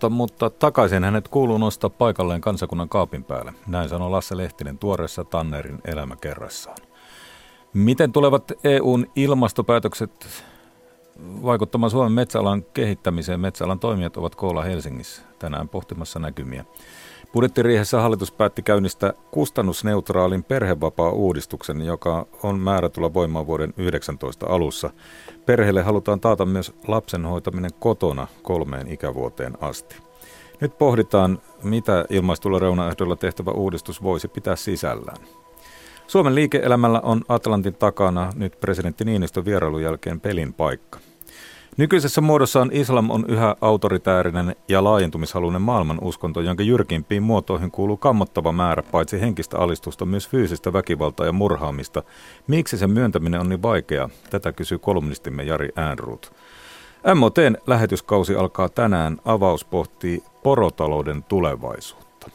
ilmastosta, mutta takaisin hänet kuuluu nostaa paikalleen kansakunnan kaapin päälle. Näin sanoi Lasse Lehtinen tuoreessa Tannerin elämäkerrassaan. Miten tulevat EUn ilmastopäätökset vaikuttamaan Suomen metsäalan kehittämiseen? Metsäalan toimijat ovat koolla Helsingissä tänään pohtimassa näkymiä. Budjettiriihessä hallitus päätti käynnistää kustannusneutraalin perhevapaa-uudistuksen, joka on määrä tulla voimaan vuoden 19 alussa. Perheelle halutaan taata myös lapsen hoitaminen kotona kolmeen ikävuoteen asti. Nyt pohditaan, mitä ilmaistulla reunaehdolla tehtävä uudistus voisi pitää sisällään. Suomen liike-elämällä on Atlantin takana nyt presidentti Niinistön vierailun jälkeen pelin paikka. Nykyisessä muodossaan islam on yhä autoritäärinen ja laajentumishaluinen maailman uskonto, jonka jyrkimpiin muotoihin kuuluu kammottava määrä paitsi henkistä alistusta, myös fyysistä väkivaltaa ja murhaamista. Miksi sen myöntäminen on niin vaikeaa? Tätä kysyy kolumnistimme Jari Äänruut. MOTn lähetyskausi alkaa tänään. Avaus pohtii porotalouden tulevaisuutta.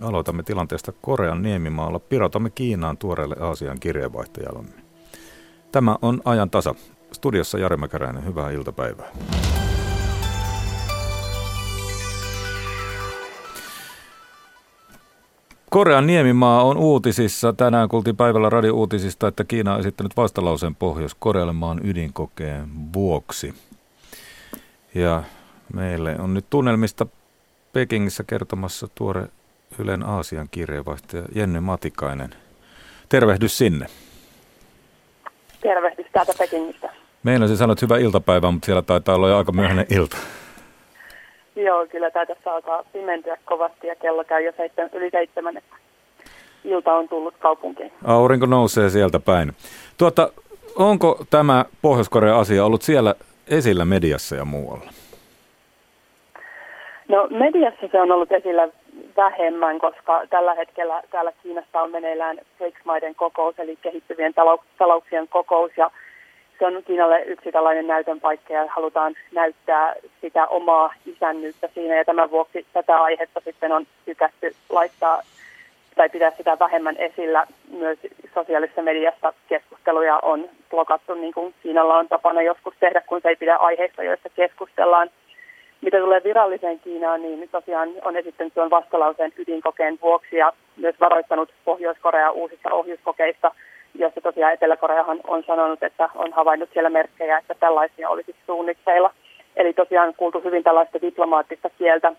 Aloitamme tilanteesta Korean niemimaalla. Pirotamme Kiinaan tuoreelle Aasian kirjeenvaihtajallamme. Tämä on ajan tasa. Studiossa Jari Mäkäräinen, hyvää iltapäivää. Korean niemimaa on uutisissa. Tänään kuultiin päivällä radio-uutisista, että Kiina on esittänyt vastalauseen Pohjois-Korealle maan ydinkokeen vuoksi. Ja meille on nyt tunnelmista Pekingissä kertomassa tuore Ylen Aasian kirjeenvaihtaja Jenny Matikainen. Tervehdys sinne. Tervehdys täältä Pekingistä. Meillä se sanot hyvä iltapäivä, mutta siellä taitaa olla jo aika myöhäinen ilta. Joo, kyllä tämä tässä alkaa pimentyä kovasti ja kello käy jo seitsemän, yli seitsemän, että ilta on tullut kaupunkiin. Aurinko nousee sieltä päin. Tuota, onko tämä Pohjois-Korean asia ollut siellä esillä mediassa ja muualla? No mediassa se on ollut esillä vähemmän, koska tällä hetkellä täällä Kiinassa on meneillään BRICS-maiden kokous, eli kehittyvien talouksien kokous, ja se on Kiinalle yksi tällainen näytön paikka ja halutaan näyttää sitä omaa isännyyttä siinä ja tämän vuoksi tätä aihetta sitten on tykätty laittaa tai pitää sitä vähemmän esillä. Myös sosiaalisessa mediassa keskusteluja on blokattu, niin kuin Kiinalla on tapana joskus tehdä, kun se ei pidä aiheista, joista keskustellaan. Mitä tulee viralliseen Kiinaan, niin tosiaan on esittänyt tuon vastalauseen ydinkokeen vuoksi ja myös varoittanut Pohjois-Korea uusista ohjuskokeista – jossa tosiaan Etelä-Koreahan on sanonut, että on havainnut siellä merkkejä, että tällaisia olisi suunnitteilla. Eli tosiaan kuultu hyvin tällaista diplomaattista kieltä.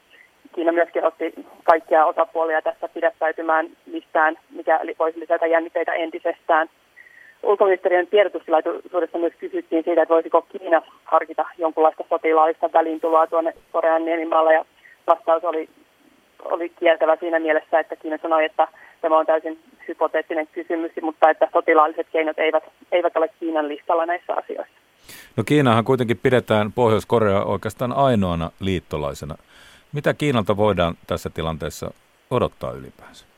Kiina myös kehotti kaikkia osapuolia tässä pidättäytymään mistään, mikä voisi lisätä jännitteitä entisestään. Ulkoministeriön tiedotustilaisuudessa myös kysyttiin siitä, että voisiko Kiina harkita jonkunlaista sotilaallista väliintuloa tuonne Korean niemimaalle, ja vastaus oli, oli kieltävä siinä mielessä, että Kiina sanoi, että Tämä on täysin hypoteettinen kysymys, mutta että sotilaalliset keinot eivät, eivät ole Kiinan listalla näissä asioissa. No Kiinahan kuitenkin pidetään Pohjois-Korea oikeastaan ainoana liittolaisena. Mitä Kiinalta voidaan tässä tilanteessa odottaa ylipäänsä?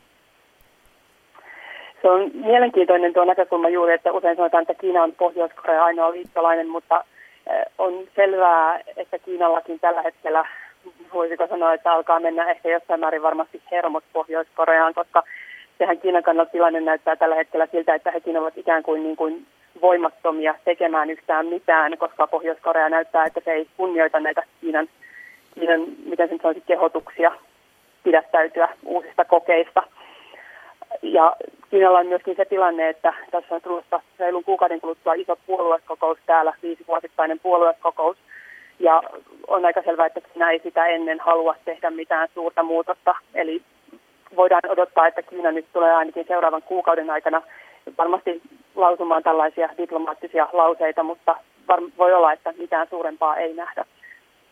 Se on mielenkiintoinen tuo näkökulma juuri, että usein sanotaan, että Kiina on Pohjois-Korea ainoa liittolainen, mutta eh, on selvää, että Kiinallakin tällä hetkellä voisiko sanoa, että alkaa mennä ehkä jossain määrin varmasti hermot Pohjois-Koreaan, koska sehän Kiinan kannalta tilanne näyttää tällä hetkellä siltä, että hekin ovat ikään kuin, niin kuin voimattomia tekemään yhtään mitään, koska Pohjois-Korea näyttää, että se ei kunnioita näitä Kiinan, Kiinan miten sen sanoisi, kehotuksia pidättäytyä uusista kokeista. Ja Kiinalla on myöskin se tilanne, että tässä on tulossa reilun kuukauden kuluttua iso puoluekokous täällä, viisivuosittainen puoluekokous. Ja on aika selvää, että Kiina ei sitä ennen halua tehdä mitään suurta muutosta. Eli voidaan odottaa, että Kiina nyt tulee ainakin seuraavan kuukauden aikana varmasti lausumaan tällaisia diplomaattisia lauseita, mutta voi olla, että mitään suurempaa ei nähdä.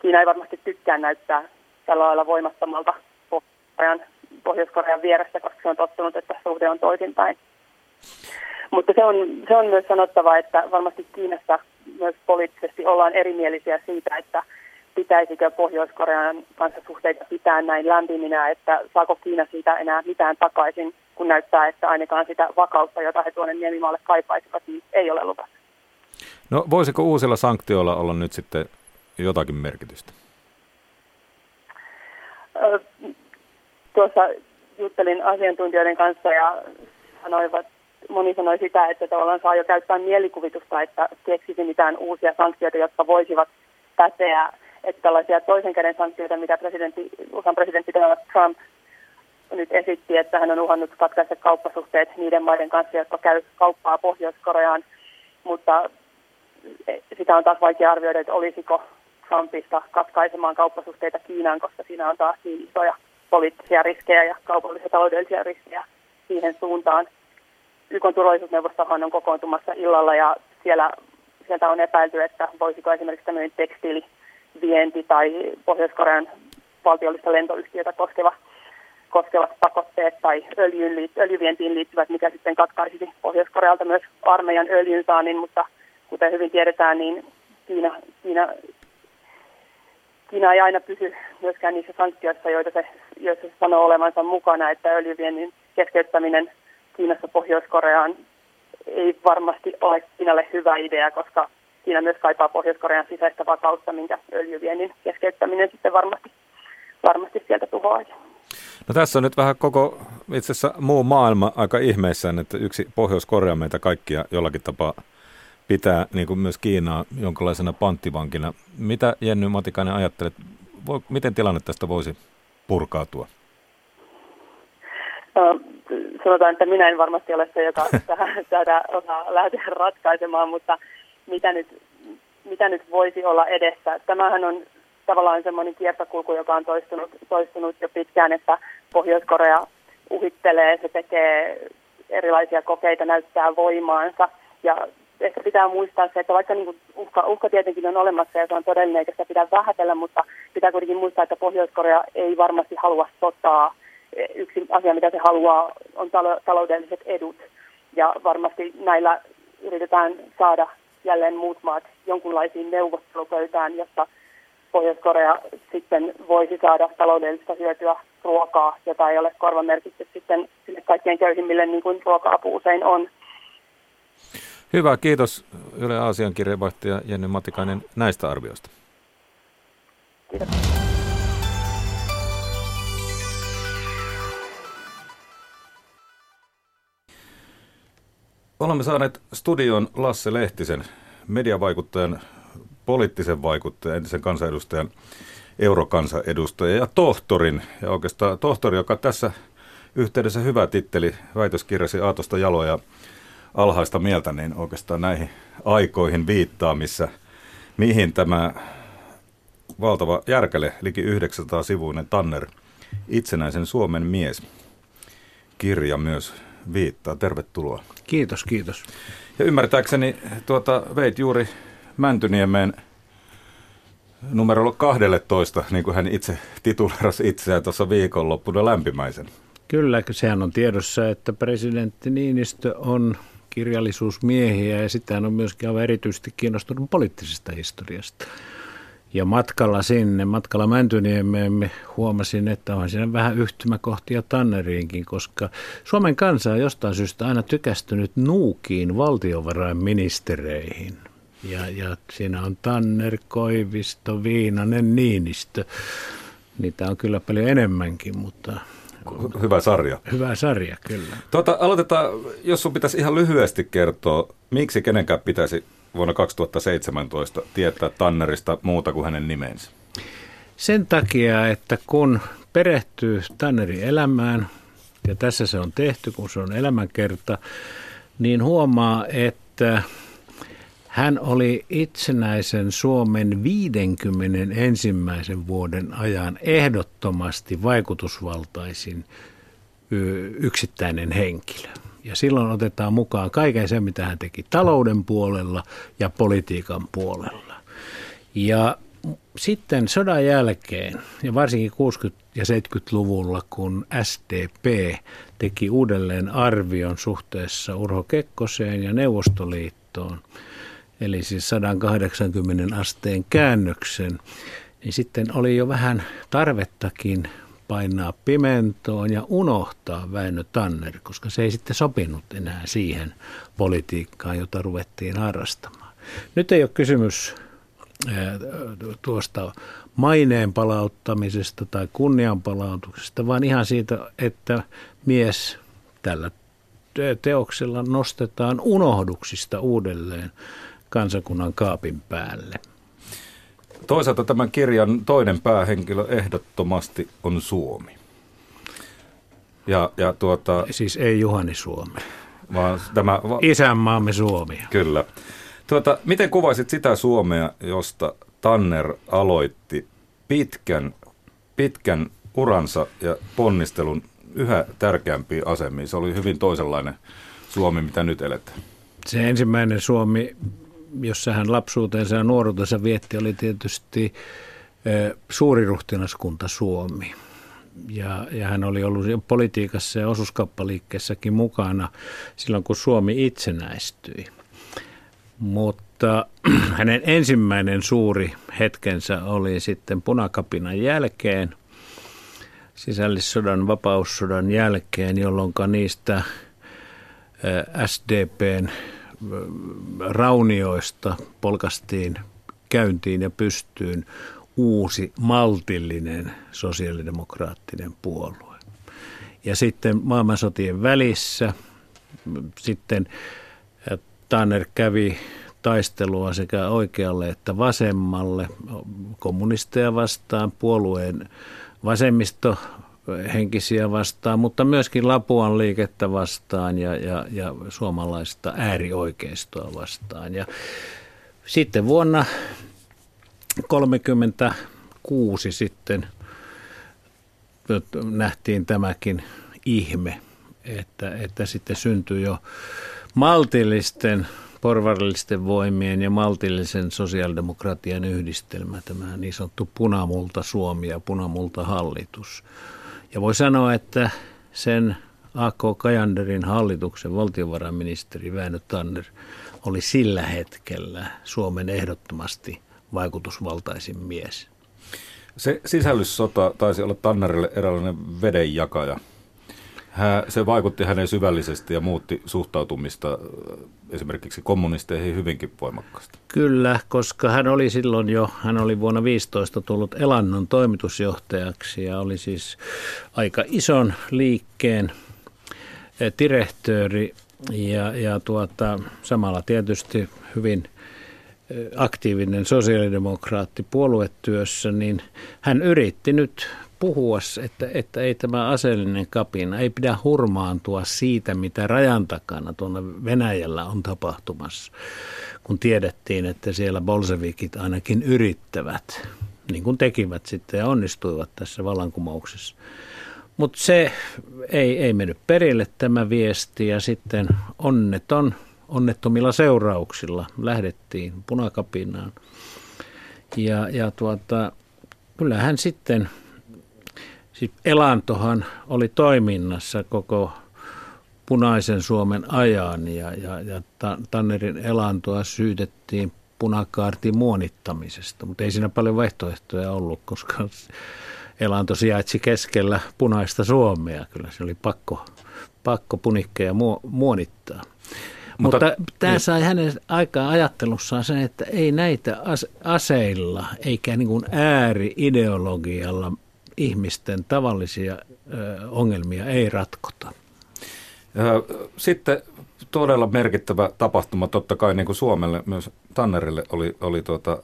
Kiina ei varmasti tykkää näyttää tällä lailla voimattomalta Pohjois-Korean, Pohjois-Korean vieressä, koska se on tottunut, että suhde on toisinpäin. Mutta se on, se on myös sanottava, että varmasti Kiinassa myös poliittisesti ollaan erimielisiä siitä, että pitäisikö Pohjois-Korean kanssa suhteita pitää näin lämpiminä, että saako Kiina siitä enää mitään takaisin, kun näyttää, että ainakaan sitä vakautta, jota he tuonne Niemimaalle kaipaisivat, niin ei ole luvassa. No voisiko uusilla sanktioilla olla nyt sitten jotakin merkitystä? Tuossa juttelin asiantuntijoiden kanssa ja sanoivat, moni sanoi sitä, että tavallaan saa jo käyttää mielikuvitusta, että keksisi mitään uusia sanktioita, jotka voisivat päteä että tällaisia toisen käden sanktioita, mitä presidentti, USAn presidentti Donald Trump nyt esitti, että hän on uhannut katkaista kauppasuhteet niiden maiden kanssa, jotka käy kauppaa Pohjois-Koreaan, mutta sitä on taas vaikea arvioida, että olisiko Trumpista katkaisemaan kauppasuhteita Kiinaan, koska siinä on taas niin isoja poliittisia riskejä ja kaupallisia taloudellisia riskejä siihen suuntaan. YK turvallisuusneuvostohan on kokoontumassa illalla ja siellä, sieltä on epäilty, että voisiko esimerkiksi tämmöinen tekstiilivienti tai Pohjois-Korean valtiollista lentoyhtiötä koskeva, koskevat pakotteet tai öljyn, öljyvientiin liittyvät, mikä sitten katkaisisi Pohjois-Korealta myös armeijan öljyn saannin, mutta kuten hyvin tiedetään, niin Kiina, Kiina, Kiina ei aina pysy myöskään niissä sanktioissa, joita se, joissa se sanoo olevansa mukana, että öljyviennin keskeyttäminen Kiinassa Pohjois-Koreaan ei varmasti ole Kiinalle hyvä idea, koska Kiina myös kaipaa Pohjois-Korean sisäistä vakautta, minkä öljyviennin keskeyttäminen sitten varmasti, varmasti sieltä tuhoaisi. No tässä on nyt vähän koko itse asiassa muu maailma aika ihmeissään, että yksi Pohjois-Korea meitä kaikkia jollakin tapaa pitää niin kuin myös Kiinaa jonkinlaisena panttivankina. Mitä Jenny Matikainen ajattelet, voi, miten tilanne tästä voisi purkautua? No, sanotaan, että minä en varmasti ole se, joka tätä osaa lähteä ratkaisemaan, mutta mitä nyt, mitä nyt voisi olla edessä? Tämähän on tavallaan semmoinen kiertokulku, joka on toistunut, toistunut jo pitkään, että Pohjois-Korea uhittelee, se tekee erilaisia kokeita, näyttää voimaansa ja ehkä pitää muistaa se, että vaikka niin uhka, uhka tietenkin on olemassa ja se on todellinen, eikä sitä pitää vähätellä, mutta pitää kuitenkin muistaa, että Pohjois-Korea ei varmasti halua sotaa. Yksi asia, mitä se haluaa, on taloudelliset edut. Ja varmasti näillä yritetään saada jälleen muut maat jonkunlaisiin neuvottelupöytään, jossa Pohjois-Korea sitten voisi saada taloudellista hyötyä ruokaa, jota ei ole korvamerkitty sitten kaikkien köyhimmille, niin kuin ruoka-apu usein on. Hyvä, kiitos Yle Aasian kirjeenvaihtaja Jenny Matikainen näistä arvioista. Kiitos. Olemme saaneet studion Lasse Lehtisen, mediavaikuttajan, poliittisen vaikuttajan, entisen kansanedustajan, eurokansanedustajan ja tohtorin. Ja oikeastaan tohtori, joka tässä yhteydessä hyvä titteli väitöskirjasi Aatosta Jaloja alhaista mieltä, niin oikeastaan näihin aikoihin viittaa, missä mihin tämä valtava järkäle, liki 900-sivuinen Tanner, itsenäisen Suomen mies, kirja myös viittaa. Tervetuloa. Kiitos, kiitos. Ja ymmärtääkseni tuota, veit juuri Mäntyniemeen numero 12, niin kuin hän itse titulerasi itseään tuossa viikonloppuna lämpimäisen. Kyllä, sehän on tiedossa, että presidentti Niinistö on kirjallisuusmiehiä ja sitten hän on myöskin aivan erityisesti kiinnostunut poliittisesta historiasta. Ja matkalla sinne, matkalla Mäntyniemeen me huomasin, että on siinä vähän yhtymäkohtia Tanneriinkin, koska Suomen kansa on jostain syystä aina tykästynyt nuukiin valtiovarainministereihin. Ja, ja siinä on Tanner, Koivisto, Viinanen, Niinistö. Niitä on kyllä paljon enemmänkin, mutta Hyvä sarja. Hyvä sarja, kyllä. Tuota, aloitetaan, jos sun pitäisi ihan lyhyesti kertoa, miksi kenenkään pitäisi vuonna 2017 tietää Tannerista muuta kuin hänen nimensä? Sen takia, että kun perehtyy Tannerin elämään, ja tässä se on tehty, kun se on elämänkerta, niin huomaa, että hän oli itsenäisen Suomen 51. vuoden ajan ehdottomasti vaikutusvaltaisin yksittäinen henkilö. Ja silloin otetaan mukaan kaiken sen, mitä hän teki talouden puolella ja politiikan puolella. Ja sitten sodan jälkeen, ja varsinkin 60- ja 70-luvulla, kun SDP teki uudelleen arvion suhteessa Urho Kekkoseen ja Neuvostoliittoon, eli siis 180 asteen käännöksen, niin sitten oli jo vähän tarvettakin painaa pimentoon ja unohtaa Väinö Tanner, koska se ei sitten sopinut enää siihen politiikkaan, jota ruvettiin harrastamaan. Nyt ei ole kysymys tuosta maineen palauttamisesta tai kunnian palautuksesta, vaan ihan siitä, että mies tällä teoksella nostetaan unohduksista uudelleen kansakunnan kaapin päälle. Toisaalta tämän kirjan toinen päähenkilö ehdottomasti on Suomi. Ja, ja tuota, siis ei Juhani Suomi. Vaan tämä, va- Isänmaamme Suomi. Kyllä. Tuota, miten kuvaisit sitä Suomea, josta Tanner aloitti pitkän, pitkän uransa ja ponnistelun yhä tärkeämpiin asemiin? Se oli hyvin toisenlainen Suomi, mitä nyt eletään. Se ensimmäinen Suomi, jossa hän lapsuutensa ja nuoruutensa vietti, oli tietysti suuriruhtinaskunta Suomi. Ja, ja hän oli ollut politiikassa ja osuuskappaliikkeessäkin mukana silloin, kun Suomi itsenäistyi. Mutta hänen ensimmäinen suuri hetkensä oli sitten punakapinan jälkeen, sisällissodan, vapaussodan jälkeen, jolloin niistä SDPn raunioista polkastiin käyntiin ja pystyyn uusi maltillinen sosiaalidemokraattinen puolue. Ja sitten maailmansotien välissä sitten Tanner kävi taistelua sekä oikealle että vasemmalle, kommunisteja vastaan, puolueen vasemmisto henkisiä vastaan, mutta myöskin Lapuan liikettä vastaan ja, ja, ja suomalaista äärioikeistoa vastaan. Ja sitten vuonna 1936 sitten nähtiin tämäkin ihme, että, että sitten syntyi jo maltillisten porvarillisten voimien ja maltillisen sosiaalidemokratian yhdistelmä, tämä niin sanottu punamulta Suomi ja punamulta hallitus. Ja voi sanoa, että sen A.K. Kajanderin hallituksen valtiovarainministeri Väinö Tanner oli sillä hetkellä Suomen ehdottomasti vaikutusvaltaisin mies. Se sisällyssota taisi olla Tannerille eräänlainen vedenjakaja – hän, se vaikutti hänen syvällisesti ja muutti suhtautumista esimerkiksi kommunisteihin hyvinkin voimakkaasti. Kyllä, koska hän oli silloin jo, hän oli vuonna 15 tullut Elannon toimitusjohtajaksi ja oli siis aika ison liikkeen äh, direhtööri ja, ja tuota, samalla tietysti hyvin äh, aktiivinen sosiaalidemokraatti puoluetyössä, niin hän yritti nyt puhua, että, että ei tämä aseellinen kapina, ei pidä hurmaantua siitä, mitä rajan takana tuonne Venäjällä on tapahtumassa, kun tiedettiin, että siellä bolsevikit ainakin yrittävät, niin kuin tekivät sitten ja onnistuivat tässä vallankumouksessa. Mutta se ei, ei mennyt perille tämä viesti ja sitten onneton, onnettomilla seurauksilla lähdettiin punakapinaan. Ja, ja tuota, kyllähän sitten – Siis Elantohan oli toiminnassa koko punaisen Suomen ajan ja, ja, ja Tannerin Elantoa syytettiin punakaartin muonittamisesta, mutta ei siinä paljon vaihtoehtoja ollut, koska Elanto sijaitsi keskellä punaista Suomea. Kyllä se oli pakko, pakko punikkeja muonittaa. Mutta, mutta tämä niin. sai hänen aikaan ajattelussaan sen, että ei näitä aseilla eikä niin kuin ääri-ideologialla ihmisten tavallisia ongelmia ei ratkota. Sitten todella merkittävä tapahtuma totta kai niin kuin Suomelle, myös Tannerille oli, oli tuota,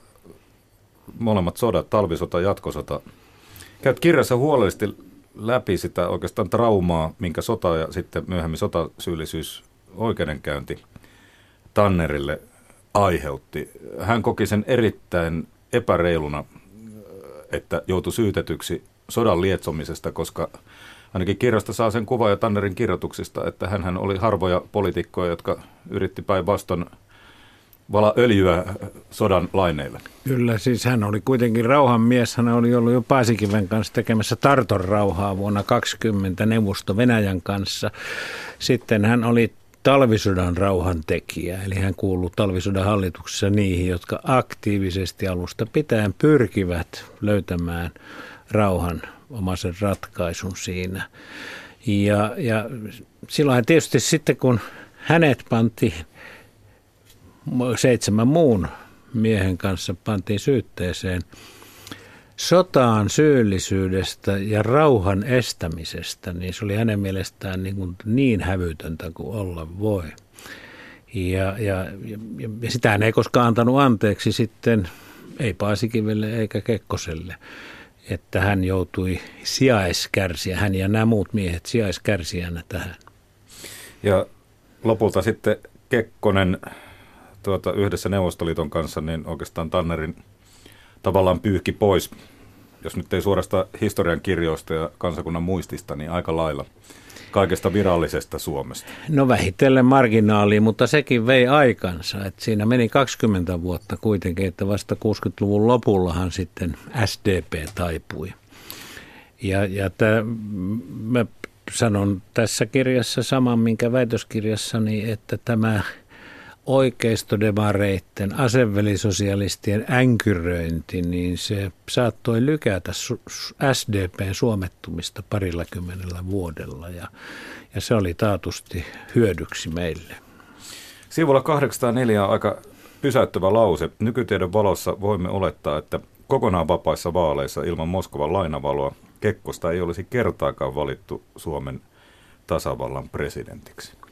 molemmat sodat, talvisota, jatkosota. Käyt kirjassa huolellisesti läpi sitä oikeastaan traumaa, minkä sota ja sitten myöhemmin sotasyyllisyys oikeudenkäynti Tannerille aiheutti. Hän koki sen erittäin epäreiluna, että joutui syytetyksi sodan lietsomisesta, koska ainakin kirjasta saa sen kuva ja Tannerin kirjoituksista, että hän oli harvoja poliitikkoja, jotka yritti päinvastoin vala öljyä sodan laineille. Kyllä, siis hän oli kuitenkin rauhanmies. Hän oli ollut jo Paasikiven kanssa tekemässä Tarton rauhaa vuonna 20 neuvosto Venäjän kanssa. Sitten hän oli talvisodan rauhantekijä, eli hän kuuluu talvisodan hallituksessa niihin, jotka aktiivisesti alusta pitäen pyrkivät löytämään rauhan omaisen ratkaisun siinä. Ja, ja silloin tietysti sitten kun hänet pantiin seitsemän muun miehen kanssa pantiin syytteeseen sotaan syyllisyydestä ja rauhan estämisestä, niin se oli hänen mielestään niin, kuin niin hävytöntä kuin olla voi. Ja, ja, ja, ja sitä hän ei koskaan antanut anteeksi sitten ei Paasikivelle eikä Kekkoselle, että hän joutui sijaiskärsiä, hän ja nämä muut miehet sijaiskärsijänä tähän. Ja lopulta sitten Kekkonen tuota, yhdessä Neuvostoliiton kanssa, niin oikeastaan Tannerin tavallaan pyyhki pois, jos nyt ei suorasta historian kirjoista ja kansakunnan muistista, niin aika lailla kaikesta virallisesta Suomesta? No vähitellen marginaaliin, mutta sekin vei aikansa. Että siinä meni 20 vuotta kuitenkin, että vasta 60-luvun lopullahan sitten SDP taipui. Ja, ja tämä, mä sanon tässä kirjassa saman, minkä väitöskirjassani, että tämä oikeistodemareitten, asevelisosialistien änkyröinti, niin se saattoi lykätä SDPn suomettumista parilla kymmenellä vuodella ja, ja se oli taatusti hyödyksi meille. Sivulla 804 on aika pysäyttävä lause. Nykytiedon valossa voimme olettaa, että kokonaan vapaissa vaaleissa ilman Moskovan lainavaloa Kekkosta ei olisi kertaakaan valittu Suomen tasavallan presidentiksi.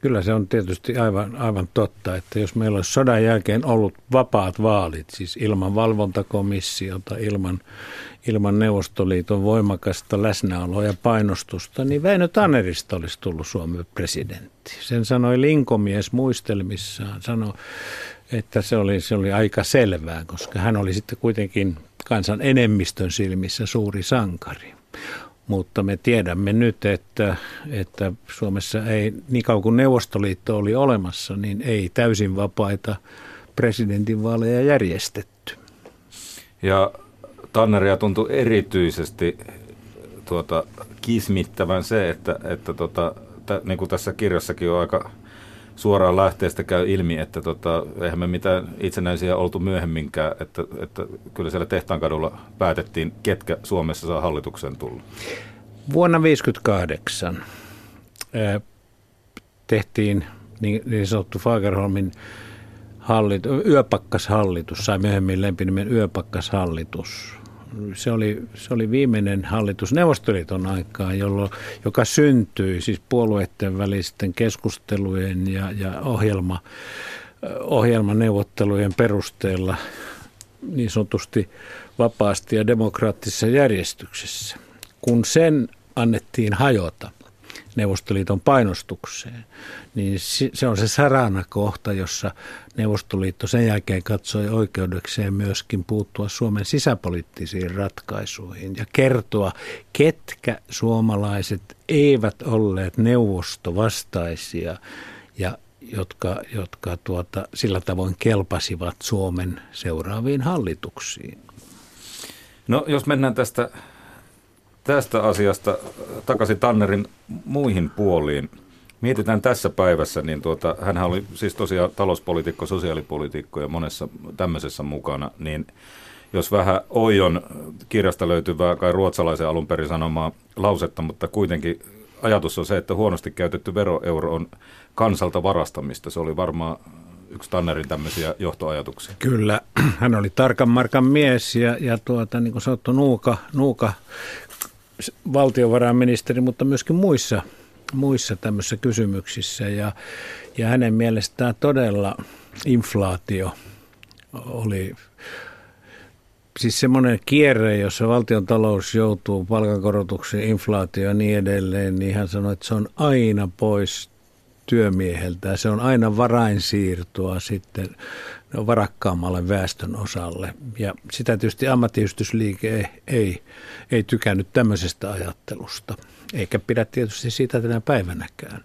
Kyllä se on tietysti aivan, aivan totta, että jos meillä olisi sodan jälkeen ollut vapaat vaalit, siis ilman valvontakomissiota, ilman, ilman Neuvostoliiton voimakasta läsnäoloa ja painostusta, niin Väinö Tannerista olisi tullut Suomen presidentti. Sen sanoi Linkomies muistelmissaan, sanoi, että se oli, se oli aika selvää, koska hän oli sitten kuitenkin kansan enemmistön silmissä suuri sankari mutta me tiedämme nyt, että, että Suomessa ei, niin kauan kuin Neuvostoliitto oli olemassa, niin ei täysin vapaita presidentinvaaleja järjestetty. Ja Tanneria tuntui erityisesti tuota, kismittävän se, että, että tota, t- niin kuin tässä kirjassakin on aika suoraan lähteestä käy ilmi, että tota, eihän me mitään itsenäisiä oltu myöhemminkään, että, että kyllä siellä Tehtaankadulla päätettiin, ketkä Suomessa saa hallitukseen tulla. Vuonna 1958 tehtiin niin, niin sanottu Fagerholmin hallit, yöpakkashallitus, sai myöhemmin lempinimen yöpakkashallitus se oli, se oli viimeinen hallitus Neuvostoliiton aikaa, jolloin, joka syntyi siis puolueiden välisten keskustelujen ja, ja ohjelma, ohjelmaneuvottelujen perusteella niin sanotusti vapaasti ja demokraattisessa järjestyksessä. Kun sen annettiin hajota Neuvostoliiton painostukseen, niin se on se sarana kohta, jossa Neuvostoliitto sen jälkeen katsoi oikeudekseen myöskin puuttua Suomen sisäpoliittisiin ratkaisuihin ja kertoa, ketkä suomalaiset eivät olleet neuvostovastaisia ja jotka, jotka tuota, sillä tavoin kelpasivat Suomen seuraaviin hallituksiin. No jos mennään tästä, tästä asiasta takaisin Tannerin muihin puoliin – Mietitään tässä päivässä, niin tuota, hän oli siis tosiaan talouspolitiikko, sosiaalipolitiikko ja monessa tämmöisessä mukana, niin jos vähän Oijon kirjasta löytyvää, kai ruotsalaisen alun perin sanomaa lausetta, mutta kuitenkin ajatus on se, että huonosti käytetty veroeuro on kansalta varastamista. Se oli varmaan yksi Tannerin tämmöisiä johtoajatuksia. Kyllä, hän oli tarkan markan mies ja, ja tuota, niin kuin sanottu, nuuka, nuuka valtiovarainministeri, mutta myöskin muissa muissa tämmöisissä kysymyksissä ja, ja hänen mielestään todella inflaatio oli siis semmoinen kierre, jossa valtion talous joutuu palkankorotuksiin, inflaatio ja niin edelleen, niin hän sanoi, että se on aina pois työmieheltä. Se on aina varainsiirtoa sitten varakkaammalle väestön osalle. Ja sitä tietysti ammattiyhdistysliike ei, ei, ei tykännyt tämmöisestä ajattelusta eikä pidä tietysti siitä tänä päivänäkään.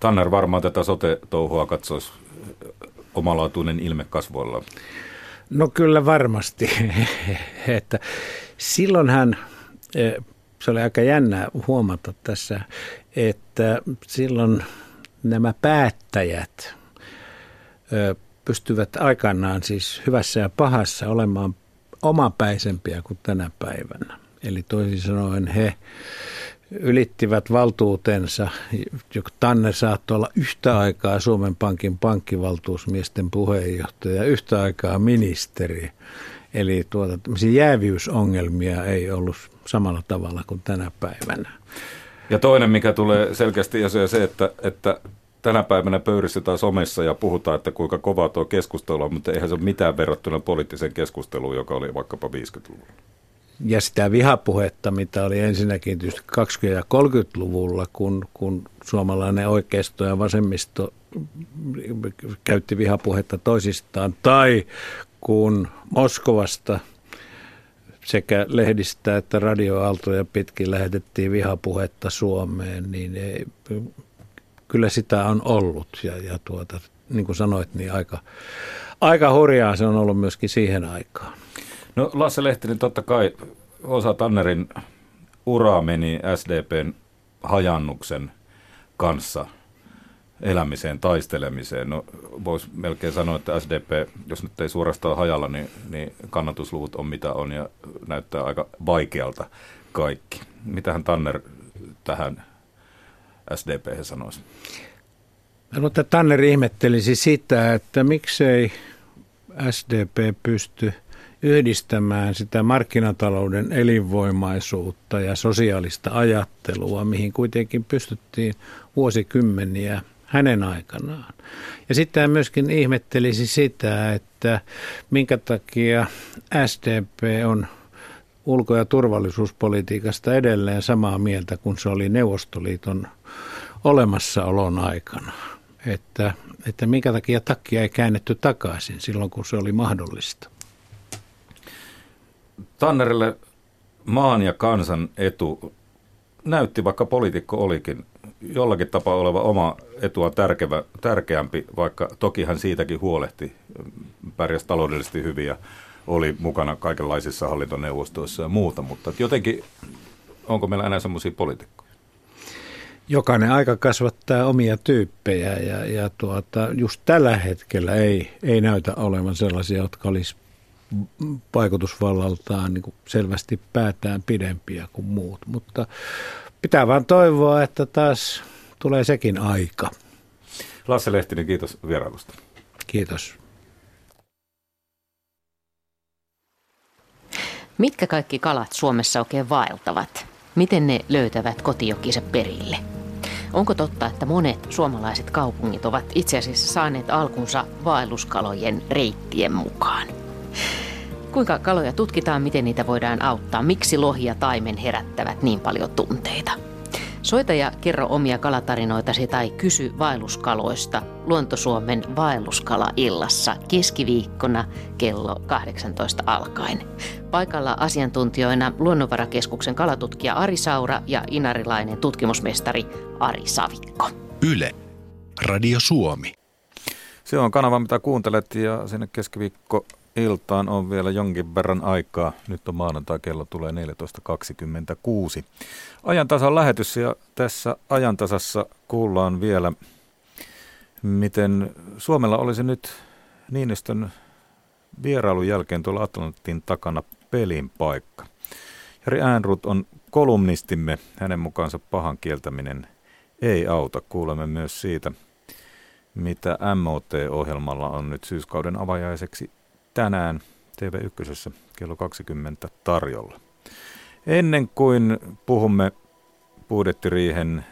Tanner varmaan tätä sote-touhua katsoisi omalaatuinen ilme kasvoilla. No kyllä varmasti. että silloinhan, e, se oli aika jännää huomata tässä, että silloin nämä päättäjät e, pystyvät aikanaan siis hyvässä ja pahassa olemaan omapäisempiä kuin tänä päivänä. Eli toisin sanoen he ylittivät valtuutensa. Tanne saattoi olla yhtä aikaa Suomen Pankin pankkivaltuusmiesten puheenjohtaja, yhtä aikaa ministeri. Eli tuota, jäävyysongelmia ei ollut samalla tavalla kuin tänä päivänä. Ja toinen, mikä tulee selkeästi ja se, että, että tänä päivänä pöyristetään somessa ja puhutaan, että kuinka kovaa tuo keskustelu on, mutta eihän se ole mitään verrattuna poliittiseen keskusteluun, joka oli vaikkapa 50-luvulla. Ja sitä vihapuhetta, mitä oli ensinnäkin 20- ja 30-luvulla, kun, kun suomalainen oikeisto ja vasemmisto käytti vihapuhetta toisistaan, tai kun Moskovasta sekä lehdistä että radioaaltoja pitkin lähetettiin vihapuhetta Suomeen, niin ei, kyllä sitä on ollut. Ja, ja tuota, niin kuin sanoit, niin aika, aika hurjaa se on ollut myöskin siihen aikaan. No Lasse Lehtinen, totta kai osa Tannerin uraa meni SDPn hajannuksen kanssa elämiseen, taistelemiseen. No, voisi melkein sanoa, että SDP, jos nyt ei suorastaan hajalla, niin, niin kannatusluvut on mitä on ja näyttää aika vaikealta kaikki. Mitähän Tanner tähän SDP sanoisi? No, että Tanner ihmettelisi sitä, että miksei SDP pysty yhdistämään sitä markkinatalouden elinvoimaisuutta ja sosiaalista ajattelua, mihin kuitenkin pystyttiin vuosikymmeniä hänen aikanaan. Ja sitten hän myöskin ihmettelisi sitä, että minkä takia SDP on ulko- ja turvallisuuspolitiikasta edelleen samaa mieltä kuin se oli Neuvostoliiton olemassaolon aikana. Että, että minkä takia takkia ei käännetty takaisin silloin, kun se oli mahdollista. Tannerille maan ja kansan etu. Näytti, vaikka poliitikko olikin, jollakin tapaa oleva oma etua tärkevä, tärkeämpi, vaikka toki hän siitäkin huolehti, pärjäsi taloudellisesti hyvin ja oli mukana kaikenlaisissa hallintoneuvostoissa ja muuta, mutta jotenkin onko meillä enää semmoisia poliitikkoja? Jokainen aika kasvattaa omia tyyppejä ja, ja tuota, just tällä hetkellä ei, ei näytä olevan sellaisia, jotka olisi vaikutusvallaltaan niin kuin selvästi päätään pidempiä kuin muut. Mutta pitää vaan toivoa, että taas tulee sekin aika. Lasse Lehtinen, kiitos vierailusta. Kiitos. Mitkä kaikki kalat Suomessa oikein vaeltavat? Miten ne löytävät kotijokise perille? Onko totta, että monet suomalaiset kaupungit ovat itse asiassa saaneet alkunsa vaelluskalojen reittien mukaan? Kuinka kaloja tutkitaan, miten niitä voidaan auttaa, miksi lohi ja taimen herättävät niin paljon tunteita? Soita ja kerro omia kalatarinoitasi tai kysy vaelluskaloista Luontosuomen vaelluskala-illassa keskiviikkona kello 18 alkaen. Paikalla asiantuntijoina Luonnonvarakeskuksen kalatutkija Ari Saura ja inarilainen tutkimusmestari Ari Savikko. Yle. Radio Suomi. Se on kanava, mitä kuuntelet ja sinne keskiviikko iltaan on vielä jonkin verran aikaa. Nyt on maanantai, kello tulee 14.26. Ajantasan lähetys ja tässä ajantasassa kuullaan vielä, miten Suomella olisi nyt Niinistön vierailun jälkeen tuolla Atlantin takana pelin paikka. Jari Äänrut on kolumnistimme. Hänen mukaansa pahan kieltäminen ei auta. Kuulemme myös siitä, mitä MOT-ohjelmalla on nyt syyskauden avajaiseksi tänään TV1 kello 20 tarjolla. Ennen kuin puhumme budjettiriihen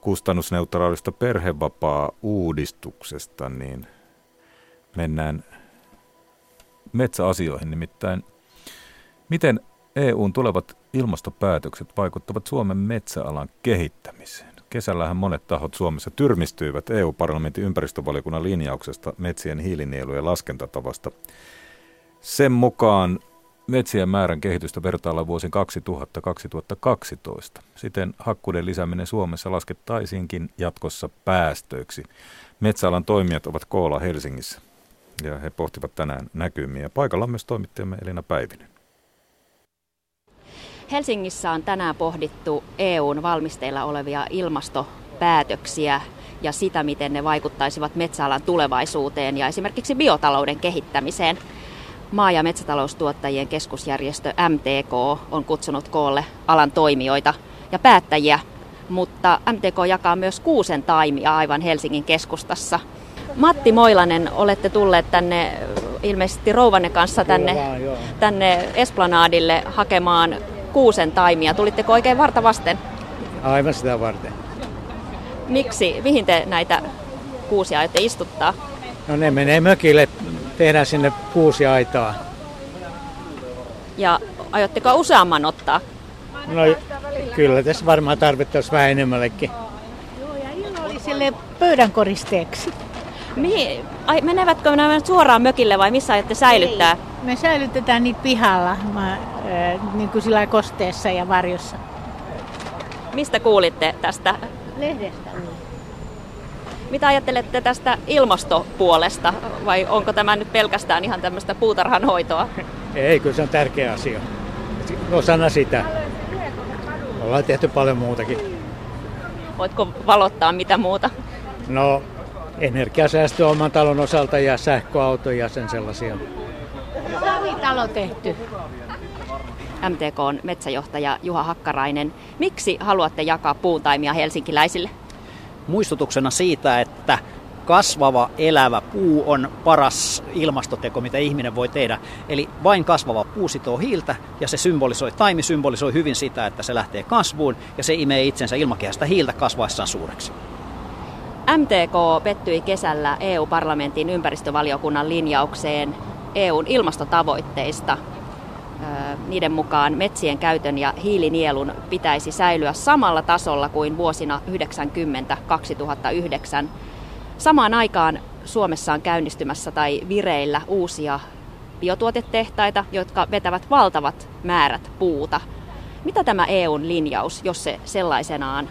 kustannusneutraalista perhevapaa-uudistuksesta, niin mennään metsäasioihin. Nimittäin, miten EUn tulevat ilmastopäätökset vaikuttavat Suomen metsäalan kehittämiseen? Kesällähän monet tahot Suomessa tyrmistyivät EU-parlamentin ympäristövaliokunnan linjauksesta metsien hiilinielujen laskentatavasta. Sen mukaan metsien määrän kehitystä vertailla vuosin 2000-2012. Siten hakkuuden lisääminen Suomessa laskettaisiinkin jatkossa päästöiksi. Metsäalan toimijat ovat koolla Helsingissä ja he pohtivat tänään näkymiä. Paikalla on myös toimittajamme Elina Päivinen. Helsingissä on tänään pohdittu EUn valmisteilla olevia ilmastopäätöksiä ja sitä, miten ne vaikuttaisivat metsäalan tulevaisuuteen ja esimerkiksi biotalouden kehittämiseen. Maa- ja metsätaloustuottajien keskusjärjestö MTK on kutsunut koolle alan toimijoita ja päättäjiä, mutta MTK jakaa myös kuusen taimia aivan Helsingin keskustassa. Matti Moilanen, olette tulleet tänne ilmeisesti rouvanne kanssa tänne, tänne Esplanadille hakemaan kuusen taimia. Tulitteko oikein varta vasten? Aivan sitä varten. Miksi, mihin te näitä kuusia aiotte istuttaa? No ne menee mökille, tehdään sinne kuusiaitaa. Ja aiotteko useamman ottaa? No kyllä tässä varmaan tarvittaisiin vähän enemmällekin. Joo, ja Ilo oli sille pöydän koristeeksi. Mihin, ai, menevätkö nämä suoraan mökille vai missä aiotte säilyttää? Ei, me säilytetään niitä pihalla, mä, äh, niin kuin sillä kosteessa ja varjossa. Mistä kuulitte tästä? Lehdestä. Mitä ajattelette tästä ilmastopuolesta vai onko tämä nyt pelkästään ihan tämmöistä puutarhanhoitoa? Ei, kyllä se on tärkeä asia. Osana sitä. Ollaan tehty paljon muutakin. Voitko valottaa mitä muuta? No, energiasäästö oman talon osalta ja sähköauto ja sen sellaisia. Savitalo tehty. MTK on metsäjohtaja Juha Hakkarainen. Miksi haluatte jakaa puuntaimia helsinkiläisille? Muistutuksena siitä, että kasvava, elävä puu on paras ilmastoteko, mitä ihminen voi tehdä. Eli vain kasvava puu sitoo hiiltä ja se symbolisoi, taimi symbolisoi hyvin sitä, että se lähtee kasvuun ja se imee itsensä ilmakehästä hiiltä kasvaessaan suureksi. MTK pettyi kesällä EU-parlamentin ympäristövaliokunnan linjaukseen EUn ilmastotavoitteista. Niiden mukaan metsien käytön ja hiilinielun pitäisi säilyä samalla tasolla kuin vuosina 90-2009. Samaan aikaan Suomessa on käynnistymässä tai vireillä uusia biotuotetehtaita, jotka vetävät valtavat määrät puuta. Mitä tämä EUn linjaus, jos se sellaisenaan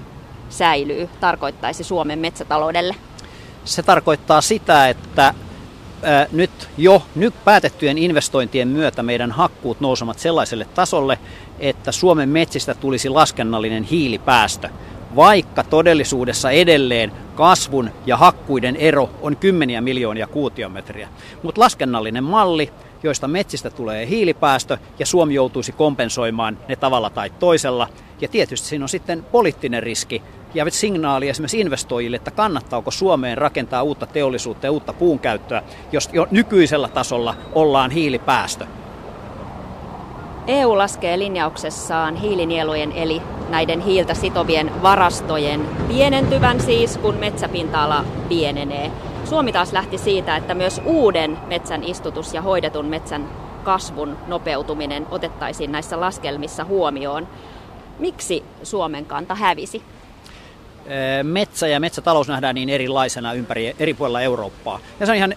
säilyy, tarkoittaisi Suomen metsätaloudelle? Se tarkoittaa sitä, että nyt jo nyt päätettyjen investointien myötä meidän hakkuut nousemat sellaiselle tasolle, että Suomen metsistä tulisi laskennallinen hiilipäästö, vaikka todellisuudessa edelleen kasvun ja hakkuiden ero on kymmeniä miljoonia kuutiometriä. Mutta laskennallinen malli, joista metsistä tulee hiilipäästö ja Suomi joutuisi kompensoimaan ne tavalla tai toisella. Ja tietysti siinä on sitten poliittinen riski, ja signaali esimerkiksi investoijille, että kannattaako Suomeen rakentaa uutta teollisuutta ja uutta puunkäyttöä, jos jo nykyisellä tasolla ollaan hiilipäästö. EU laskee linjauksessaan hiilinielujen eli näiden hiiltä sitovien varastojen pienentyvän siis, kun metsäpinta-ala pienenee. Suomi taas lähti siitä, että myös uuden metsän istutus ja hoidetun metsän kasvun nopeutuminen otettaisiin näissä laskelmissa huomioon. Miksi Suomen kanta hävisi? metsä ja metsätalous nähdään niin erilaisena ympäri eri puolilla Eurooppaa. Ja se on ihan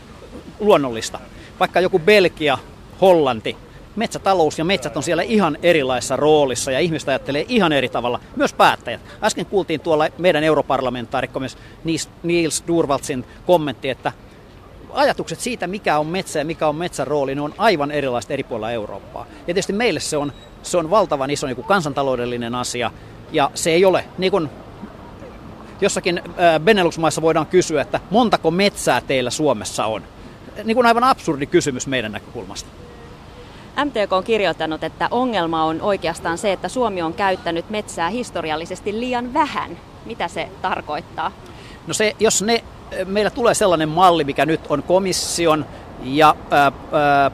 luonnollista. Vaikka joku Belgia, Hollanti, metsätalous ja metsät on siellä ihan erilaisessa roolissa ja ihmiset ajattelee ihan eri tavalla, myös päättäjät. Äsken kuultiin tuolla meidän europarlamentaarikko myös Niels Durvaltsin kommentti, että ajatukset siitä, mikä on metsä ja mikä on metsän rooli, ne on aivan erilaiset eri puolilla Eurooppaa. Ja tietysti meille se on, se on valtavan iso niin kansantaloudellinen asia, ja se ei ole, niin kuin jossakin Benelux-maissa voidaan kysyä, että montako metsää teillä Suomessa on? Niin kuin aivan absurdi kysymys meidän näkökulmasta. MTK on kirjoittanut, että ongelma on oikeastaan se, että Suomi on käyttänyt metsää historiallisesti liian vähän. Mitä se tarkoittaa? No se, jos ne, meillä tulee sellainen malli, mikä nyt on komission ja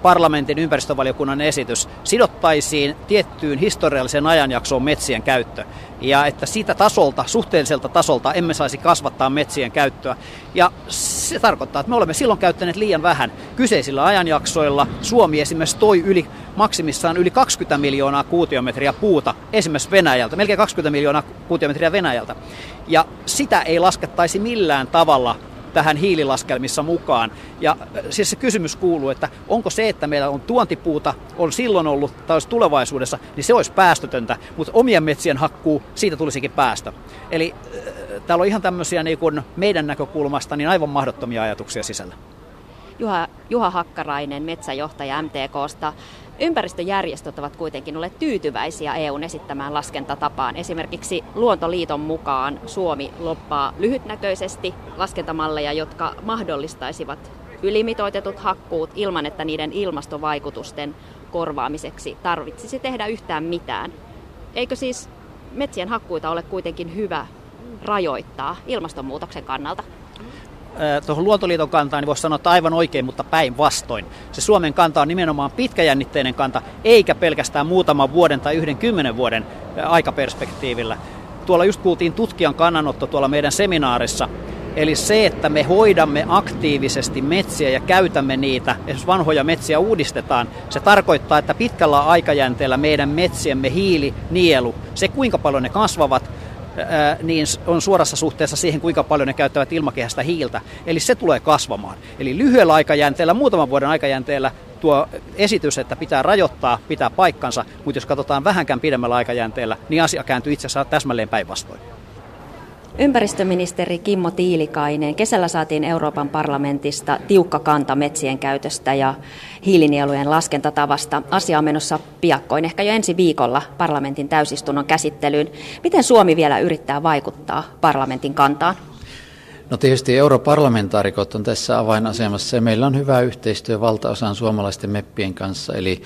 parlamentin ympäristövaliokunnan esitys sidottaisiin tiettyyn historialliseen ajanjaksoon metsien käyttö. Ja että siitä tasolta, suhteelliselta tasolta emme saisi kasvattaa metsien käyttöä. Ja se tarkoittaa, että me olemme silloin käyttäneet liian vähän kyseisillä ajanjaksoilla. Suomi esimerkiksi toi yli maksimissaan yli 20 miljoonaa kuutiometriä puuta esimerkiksi Venäjältä, melkein 20 miljoonaa kuutiometriä Venäjältä. Ja sitä ei laskettaisi millään tavalla tähän hiililaskelmissa mukaan. Ja äh, siis se kysymys kuuluu, että onko se, että meillä on tuontipuuta, on silloin ollut tai olisi tulevaisuudessa, niin se olisi päästötöntä, mutta omien metsien hakkuu, siitä tulisikin päästö. Eli äh, täällä on ihan tämmöisiä niin kuin meidän näkökulmasta niin aivan mahdottomia ajatuksia sisällä. Juha, Juha Hakkarainen, metsäjohtaja MTKsta. Ympäristöjärjestöt ovat kuitenkin olleet tyytyväisiä EUn esittämään laskentatapaan. Esimerkiksi Luontoliiton mukaan Suomi loppaa lyhytnäköisesti laskentamalleja, jotka mahdollistaisivat ylimitoitetut hakkuut ilman, että niiden ilmastovaikutusten korvaamiseksi tarvitsisi tehdä yhtään mitään. Eikö siis metsien hakkuita ole kuitenkin hyvä rajoittaa ilmastonmuutoksen kannalta? Tuohon Luontoliiton kantaan, niin voisi sanoa, että aivan oikein, mutta päinvastoin. Se Suomen kanta on nimenomaan pitkäjännitteinen kanta, eikä pelkästään muutaman vuoden tai yhden kymmenen vuoden aikaperspektiivillä. tuolla just kuultiin tutkijan kannanotto tuolla meidän seminaarissa, Eli se, että me hoidamme aktiivisesti metsiä ja käytämme niitä, jos vanhoja metsiä uudistetaan, se tarkoittaa, että pitkällä aikajänteellä meidän metsiemme hiilinielu, se kuinka paljon ne kasvavat, niin on suorassa suhteessa siihen, kuinka paljon ne käyttävät ilmakehästä hiiltä. Eli se tulee kasvamaan. Eli lyhyellä aikajänteellä, muutaman vuoden aikajänteellä tuo esitys, että pitää rajoittaa, pitää paikkansa, mutta jos katsotaan vähänkään pidemmällä aikajänteellä, niin asia kääntyy itse asiassa täsmälleen päinvastoin. Ympäristöministeri Kimmo Tiilikainen, kesällä saatiin Euroopan parlamentista tiukka kanta metsien käytöstä ja hiilinielujen laskentatavasta. Asia on menossa piakkoin, ehkä jo ensi viikolla parlamentin täysistunnon käsittelyyn. Miten Suomi vielä yrittää vaikuttaa parlamentin kantaan? No tietysti europarlamentaarikot on tässä avainasemassa ja meillä on hyvä yhteistyö valtaosan suomalaisten meppien kanssa, eli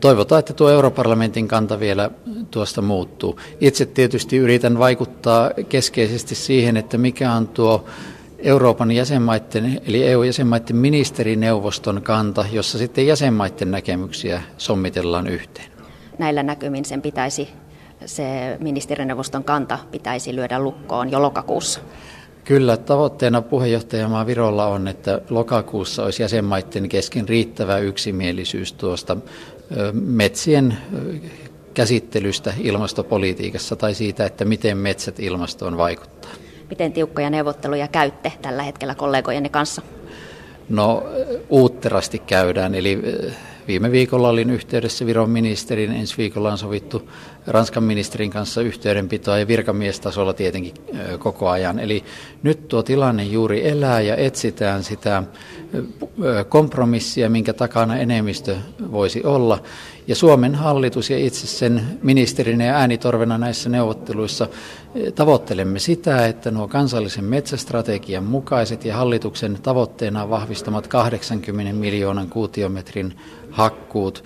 Toivotaan, että tuo europarlamentin kanta vielä tuosta muuttuu. Itse tietysti yritän vaikuttaa keskeisesti siihen, että mikä on tuo Euroopan jäsenmaiden, eli EU-jäsenmaiden ministerineuvoston kanta, jossa sitten jäsenmaiden näkemyksiä sommitellaan yhteen. Näillä näkymin sen pitäisi, se ministerineuvoston kanta pitäisi lyödä lukkoon jo lokakuussa. Kyllä, tavoitteena puheenjohtajamaa Virolla on, että lokakuussa olisi jäsenmaiden kesken riittävä yksimielisyys tuosta metsien käsittelystä ilmastopolitiikassa tai siitä, että miten metsät ilmastoon vaikuttaa. Miten tiukkoja neuvotteluja käytte tällä hetkellä kollegojenne kanssa? No uutterasti käydään, eli viime viikolla olin yhteydessä Viron ministerin, ensi viikolla on sovittu Ranskan ministerin kanssa yhteydenpitoa ja virkamiestasolla tietenkin koko ajan. Eli nyt tuo tilanne juuri elää ja etsitään sitä kompromissia, minkä takana enemmistö voisi olla. Ja Suomen hallitus ja itse sen ministerinä ja äänitorvena näissä neuvotteluissa tavoittelemme sitä, että nuo kansallisen metsästrategian mukaiset ja hallituksen tavoitteena vahvistamat 80 miljoonan kuutiometrin hakkuut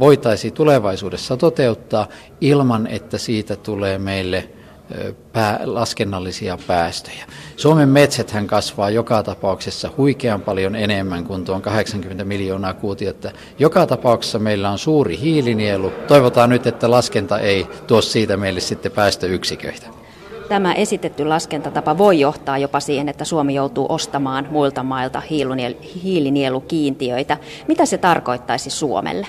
voitaisiin tulevaisuudessa toteuttaa ilman, että siitä tulee meille pää, laskennallisia päästöjä. Suomen metsäthän kasvaa joka tapauksessa huikean paljon enemmän kuin tuon 80 miljoonaa kuutiota. Joka tapauksessa meillä on suuri hiilinielu. Toivotaan nyt, että laskenta ei tuo siitä meille sitten päästöyksiköitä. Tämä esitetty laskentatapa voi johtaa jopa siihen, että Suomi joutuu ostamaan muilta mailta hiilinielukiintiöitä. Mitä se tarkoittaisi Suomelle?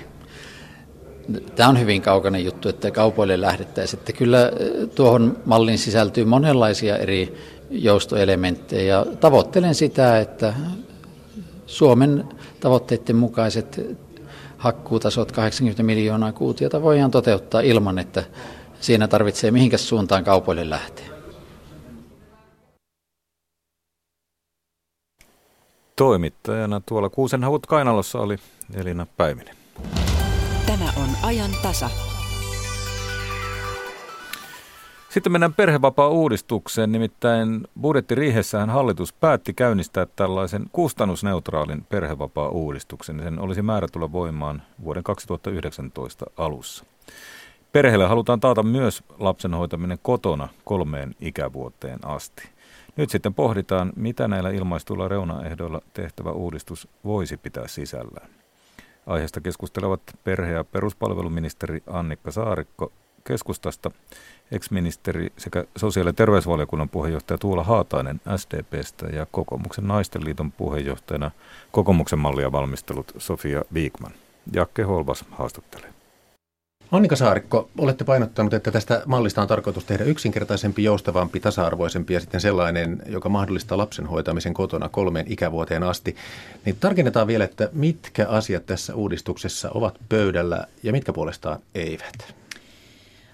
Tämä on hyvin kaukainen juttu, että kaupoille lähdettäisiin. Että kyllä tuohon malliin sisältyy monenlaisia eri joustoelementtejä ja tavoittelen sitä, että Suomen tavoitteiden mukaiset hakkuutasot 80 miljoonaa kuutiota voidaan toteuttaa ilman, että siinä tarvitsee mihinkäs suuntaan kaupoille lähteä. Toimittajana tuolla Kuusenhavut Kainalossa oli Elina Päivinen. Tämä on ajan tasa. Sitten mennään perhevapaa-uudistukseen, nimittäin budjettiriihessähän hallitus päätti käynnistää tällaisen kustannusneutraalin perhevapaa-uudistuksen. Sen olisi määrä tulla voimaan vuoden 2019 alussa. Perheelle halutaan taata myös lapsen hoitaminen kotona kolmeen ikävuoteen asti. Nyt sitten pohditaan, mitä näillä ilmaistuilla reunaehdoilla tehtävä uudistus voisi pitää sisällään. Aiheesta keskustelevat perhe- ja peruspalveluministeri Annikka Saarikko keskustasta, ex-ministeri sekä sosiaali- ja terveysvaliokunnan puheenjohtaja Tuula Haatainen SDPstä ja kokoomuksen naisten liiton puheenjohtajana kokoomuksen mallia valmistelut Sofia Viikman. Jakke Holvas haastattelee. Annika Saarikko, olette painottanut, että tästä mallista on tarkoitus tehdä yksinkertaisempi, joustavampi, tasa-arvoisempi ja sitten sellainen, joka mahdollistaa lapsen hoitamisen kotona kolmeen ikävuoteen asti. Niin tarkennetaan vielä, että mitkä asiat tässä uudistuksessa ovat pöydällä ja mitkä puolestaan eivät.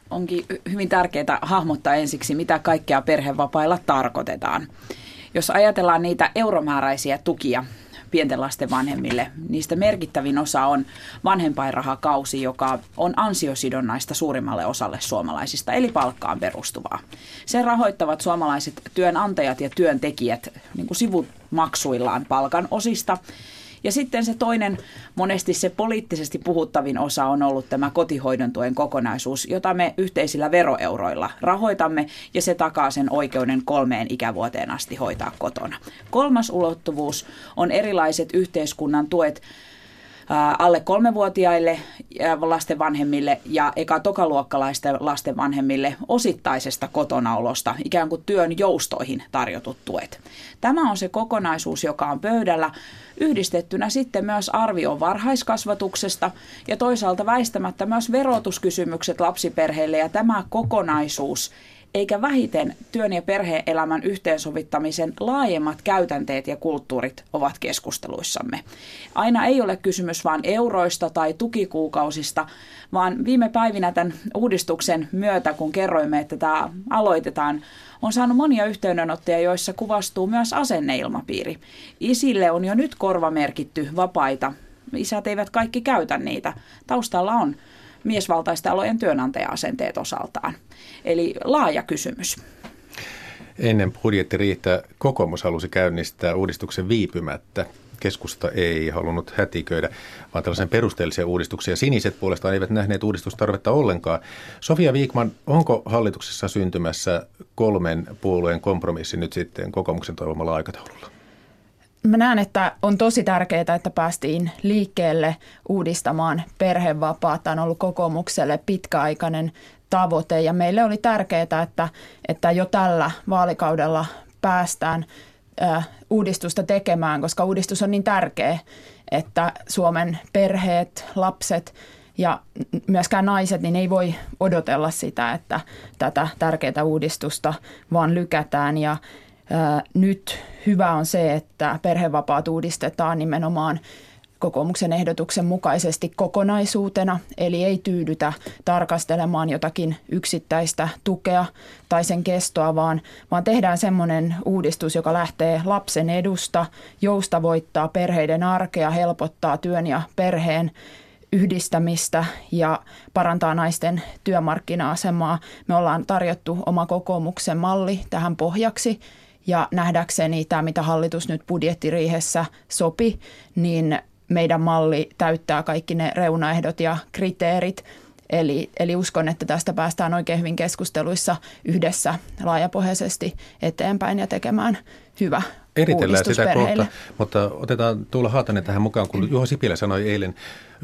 Onkin hyvin tärkeää hahmottaa ensiksi, mitä kaikkea perhevapailla tarkoitetaan. Jos ajatellaan niitä euromääräisiä tukia, pienten lasten vanhemmille. Niistä merkittävin osa on vanhempainrahakausi, joka on ansiosidonnaista suurimmalle osalle suomalaisista, eli palkkaan perustuvaa. Sen rahoittavat suomalaiset työnantajat ja työntekijät niin kuin sivumaksuillaan palkan osista. Ja sitten se toinen, monesti se poliittisesti puhuttavin osa on ollut tämä kotihoidon tuen kokonaisuus, jota me yhteisillä veroeuroilla rahoitamme, ja se takaa sen oikeuden kolmeen ikävuoteen asti hoitaa kotona. Kolmas ulottuvuus on erilaiset yhteiskunnan tuet alle kolmevuotiaille lasten vanhemmille ja eka tokaluokkalaisten lasten vanhemmille osittaisesta kotonaolosta, ikään kuin työn joustoihin tarjotut tuet. Tämä on se kokonaisuus, joka on pöydällä yhdistettynä sitten myös arvio varhaiskasvatuksesta ja toisaalta väistämättä myös verotuskysymykset lapsiperheille ja tämä kokonaisuus eikä vähiten työn ja perhe-elämän yhteensovittamisen laajemmat käytänteet ja kulttuurit ovat keskusteluissamme. Aina ei ole kysymys vain euroista tai tukikuukausista, vaan viime päivinä tämän uudistuksen myötä, kun kerroimme, että tämä aloitetaan, on saanut monia yhteydenottoja, joissa kuvastuu myös asenneilmapiiri. Isille on jo nyt korvamerkitty vapaita. Isät eivät kaikki käytä niitä. Taustalla on miesvaltaisten alojen työnantaja-asenteet osaltaan. Eli laaja kysymys. Ennen budjettiriihtä kokoomus halusi käynnistää uudistuksen viipymättä. Keskusta ei halunnut hätiköidä, vaan tällaisen perusteellisia uudistuksia. Siniset puolestaan eivät nähneet uudistustarvetta ollenkaan. Sofia Viikman, onko hallituksessa syntymässä kolmen puolueen kompromissi nyt sitten kokoomuksen toivomalla aikataululla? Mä näen, että on tosi tärkeää, että päästiin liikkeelle uudistamaan perhevapaata. Tämä on ollut kokoomukselle pitkäaikainen tavoite ja meille oli tärkeää, että, että jo tällä vaalikaudella päästään uudistusta tekemään, koska uudistus on niin tärkeä, että Suomen perheet, lapset ja myöskään naiset niin ei voi odotella sitä, että tätä tärkeää uudistusta vaan lykätään ja nyt hyvä on se, että perhevapaat uudistetaan nimenomaan kokoomuksen ehdotuksen mukaisesti kokonaisuutena, eli ei tyydytä tarkastelemaan jotakin yksittäistä tukea tai sen kestoa, vaan, vaan tehdään semmoinen uudistus, joka lähtee lapsen edusta, joustavoittaa perheiden arkea, helpottaa työn ja perheen yhdistämistä ja parantaa naisten työmarkkina-asemaa. Me ollaan tarjottu oma kokoomuksen malli tähän pohjaksi ja nähdäkseni tämä, mitä hallitus nyt budjettiriihessä sopi, niin meidän malli täyttää kaikki ne reunaehdot ja kriteerit. Eli, eli uskon, että tästä päästään oikein hyvin keskusteluissa yhdessä laajapohjaisesti eteenpäin ja tekemään hyvä Eritellään sitä kohta, mutta otetaan Tuula Haatanen tähän mukaan, kun Juha Sipilä sanoi eilen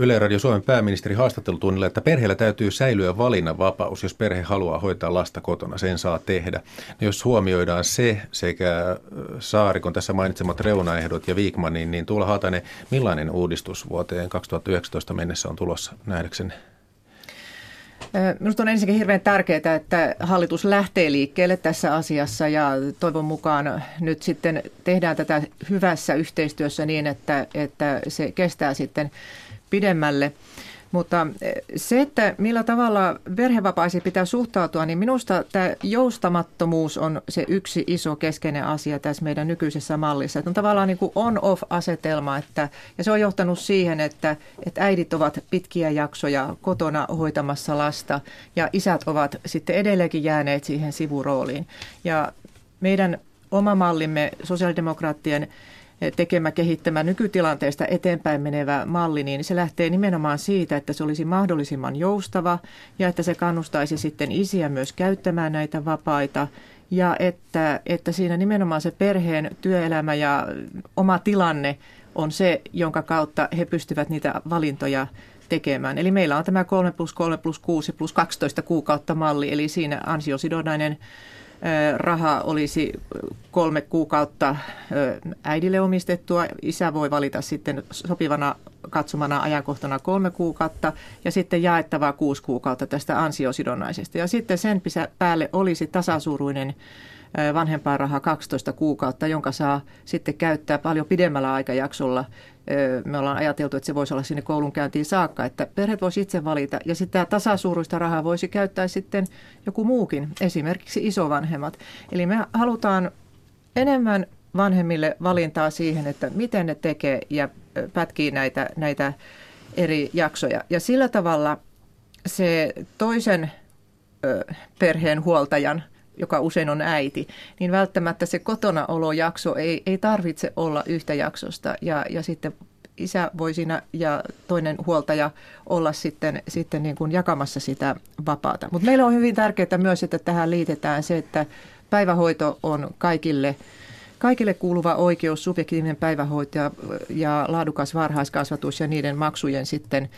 Yle Radio Suomen pääministeri haastattelutunnilla, että perheellä täytyy säilyä valinnanvapaus, jos perhe haluaa hoitaa lasta kotona, sen saa tehdä. No jos huomioidaan se sekä Saarikon tässä mainitsemat reunaehdot ja Viikmanin, niin Tuula Haatanen, millainen uudistus vuoteen 2019 mennessä on tulossa nähdäkseni? Minusta on ensinnäkin hirveän tärkeää, että hallitus lähtee liikkeelle tässä asiassa ja toivon mukaan nyt sitten tehdään tätä hyvässä yhteistyössä niin, että, että se kestää sitten pidemmälle. Mutta eh, se, että millä tavalla perhevapaisiin pitää suhtautua, niin minusta tämä joustamattomuus on se yksi iso keskeinen asia tässä meidän nykyisessä mallissa. Että on tavallaan niin kuin on-off-asetelma, että, ja se on johtanut siihen, että, että äidit ovat pitkiä jaksoja kotona hoitamassa lasta, ja isät ovat sitten edelleenkin jääneet siihen sivurooliin. Ja meidän oma mallimme, sosiaalidemokraattien tekemä, kehittämä nykytilanteesta eteenpäin menevä malli, niin se lähtee nimenomaan siitä, että se olisi mahdollisimman joustava ja että se kannustaisi sitten isiä myös käyttämään näitä vapaita ja että, että siinä nimenomaan se perheen työelämä ja oma tilanne on se, jonka kautta he pystyvät niitä valintoja tekemään. Eli meillä on tämä 3 plus 3 plus 6 plus 12 kuukautta malli, eli siinä ansiosidonnainen raha olisi kolme kuukautta äidille omistettua. Isä voi valita sitten sopivana katsomana ajankohtana kolme kuukautta ja sitten jaettavaa kuusi kuukautta tästä ansiosidonnaisesta. Ja sitten sen päälle olisi tasasuuruinen vanhempainraha 12 kuukautta, jonka saa sitten käyttää paljon pidemmällä aikajaksolla. Me ollaan ajateltu, että se voisi olla sinne koulunkäyntiin saakka, että perheet voisi itse valita. Ja tämä tasasuuruista rahaa voisi käyttää sitten joku muukin, esimerkiksi isovanhemmat. Eli me halutaan enemmän vanhemmille valintaa siihen, että miten ne tekee ja pätkii näitä, näitä eri jaksoja. Ja sillä tavalla se toisen perheen huoltajan joka usein on äiti, niin välttämättä se kotonaolojakso ei, ei tarvitse olla yhtä jaksosta. Ja, ja sitten isä voi siinä ja toinen huoltaja olla sitten, sitten niin kuin jakamassa sitä vapaata. Mutta meillä on hyvin tärkeää myös, että tähän liitetään se, että päivähoito on kaikille Kaikille kuuluva oikeus, subjektiivinen päivähoito ja, ja laadukas varhaiskasvatus ja niiden maksujen sitten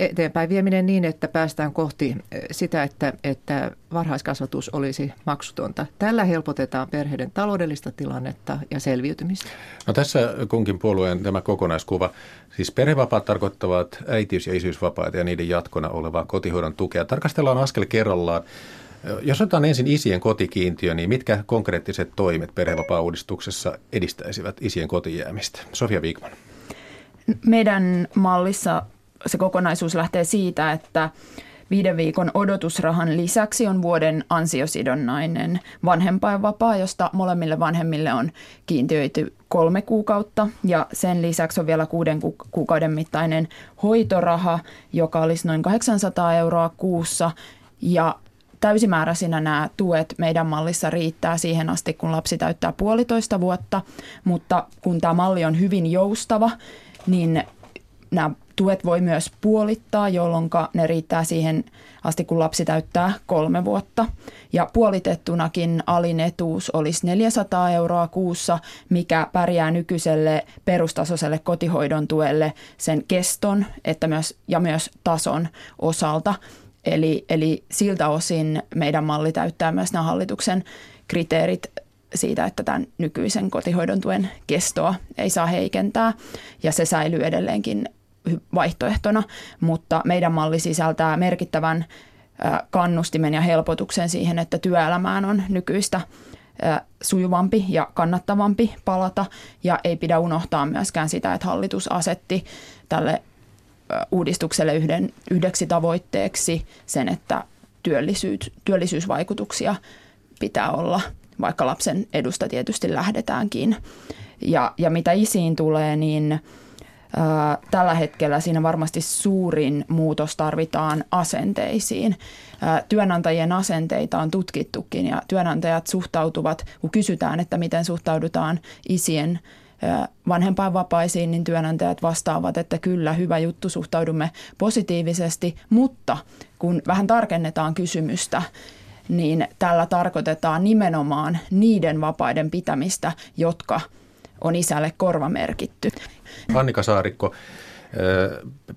eteenpäin vieminen niin, että päästään kohti sitä, että, että varhaiskasvatus olisi maksutonta. Tällä helpotetaan perheiden taloudellista tilannetta ja selviytymistä. No tässä kunkin puolueen tämä kokonaiskuva. Siis perhevapaat tarkoittavat äitiys- ja isyysvapaita ja niiden jatkona olevaa kotihoidon tukea. Tarkastellaan askel kerrallaan. Jos otetaan ensin isien kotikiintiö, niin mitkä konkreettiset toimet perhevapaa-uudistuksessa edistäisivät isien kotijäämistä? Sofia Viikman. Meidän mallissa se kokonaisuus lähtee siitä, että viiden viikon odotusrahan lisäksi on vuoden ansiosidonnainen vanhempainvapaa, josta molemmille vanhemmille on kiintiöity kolme kuukautta. Ja sen lisäksi on vielä kuuden kuukauden mittainen hoitoraha, joka olisi noin 800 euroa kuussa. Ja täysimääräisinä nämä tuet meidän mallissa riittää siihen asti, kun lapsi täyttää puolitoista vuotta, mutta kun tämä malli on hyvin joustava, niin nämä tuet voi myös puolittaa, jolloin ne riittää siihen asti, kun lapsi täyttää kolme vuotta. Ja puolitettunakin alin etuus olisi 400 euroa kuussa, mikä pärjää nykyiselle perustasoiselle kotihoidon tuelle sen keston että myös, ja myös tason osalta. Eli, eli siltä osin meidän malli täyttää myös nämä hallituksen kriteerit siitä, että tämän nykyisen kotihoidon tuen kestoa ei saa heikentää ja se säilyy edelleenkin vaihtoehtona, mutta meidän malli sisältää merkittävän kannustimen ja helpotuksen siihen, että työelämään on nykyistä sujuvampi ja kannattavampi palata ja ei pidä unohtaa myöskään sitä, että hallitus asetti tälle uudistukselle yhden, yhdeksi tavoitteeksi sen, että työllisyys, työllisyysvaikutuksia pitää olla, vaikka lapsen edusta tietysti lähdetäänkin. Ja, ja mitä isiin tulee, niin tällä hetkellä siinä varmasti suurin muutos tarvitaan asenteisiin. Työnantajien asenteita on tutkittukin ja työnantajat suhtautuvat, kun kysytään, että miten suhtaudutaan isien vanhempainvapaisiin, niin työnantajat vastaavat, että kyllä, hyvä juttu, suhtaudumme positiivisesti, mutta kun vähän tarkennetaan kysymystä, niin tällä tarkoitetaan nimenomaan niiden vapaiden pitämistä, jotka on isälle korvamerkitty. Annika Saarikko,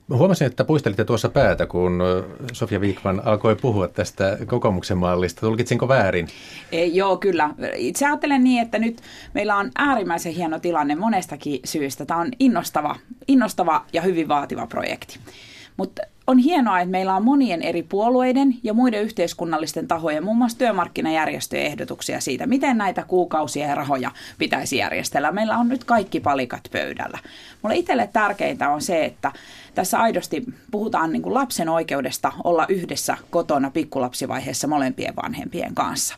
Huomasin, että puistelitte tuossa päätä, kun Sofia Viikman alkoi puhua tästä kokoomuksen mallista. Tulkitsinko väärin? Ei, joo, kyllä. Itse ajattelen niin, että nyt meillä on äärimmäisen hieno tilanne monestakin syystä. Tämä on innostava, innostava ja hyvin vaativa projekti. Mutta on hienoa, että meillä on monien eri puolueiden ja muiden yhteiskunnallisten tahojen, muun muassa työmarkkinajärjestöjen ehdotuksia siitä, miten näitä kuukausia ja rahoja pitäisi järjestellä. Meillä on nyt kaikki palikat pöydällä. Mulle itselle tärkeintä on se, että tässä aidosti puhutaan niin lapsen oikeudesta olla yhdessä kotona pikkulapsivaiheessa molempien vanhempien kanssa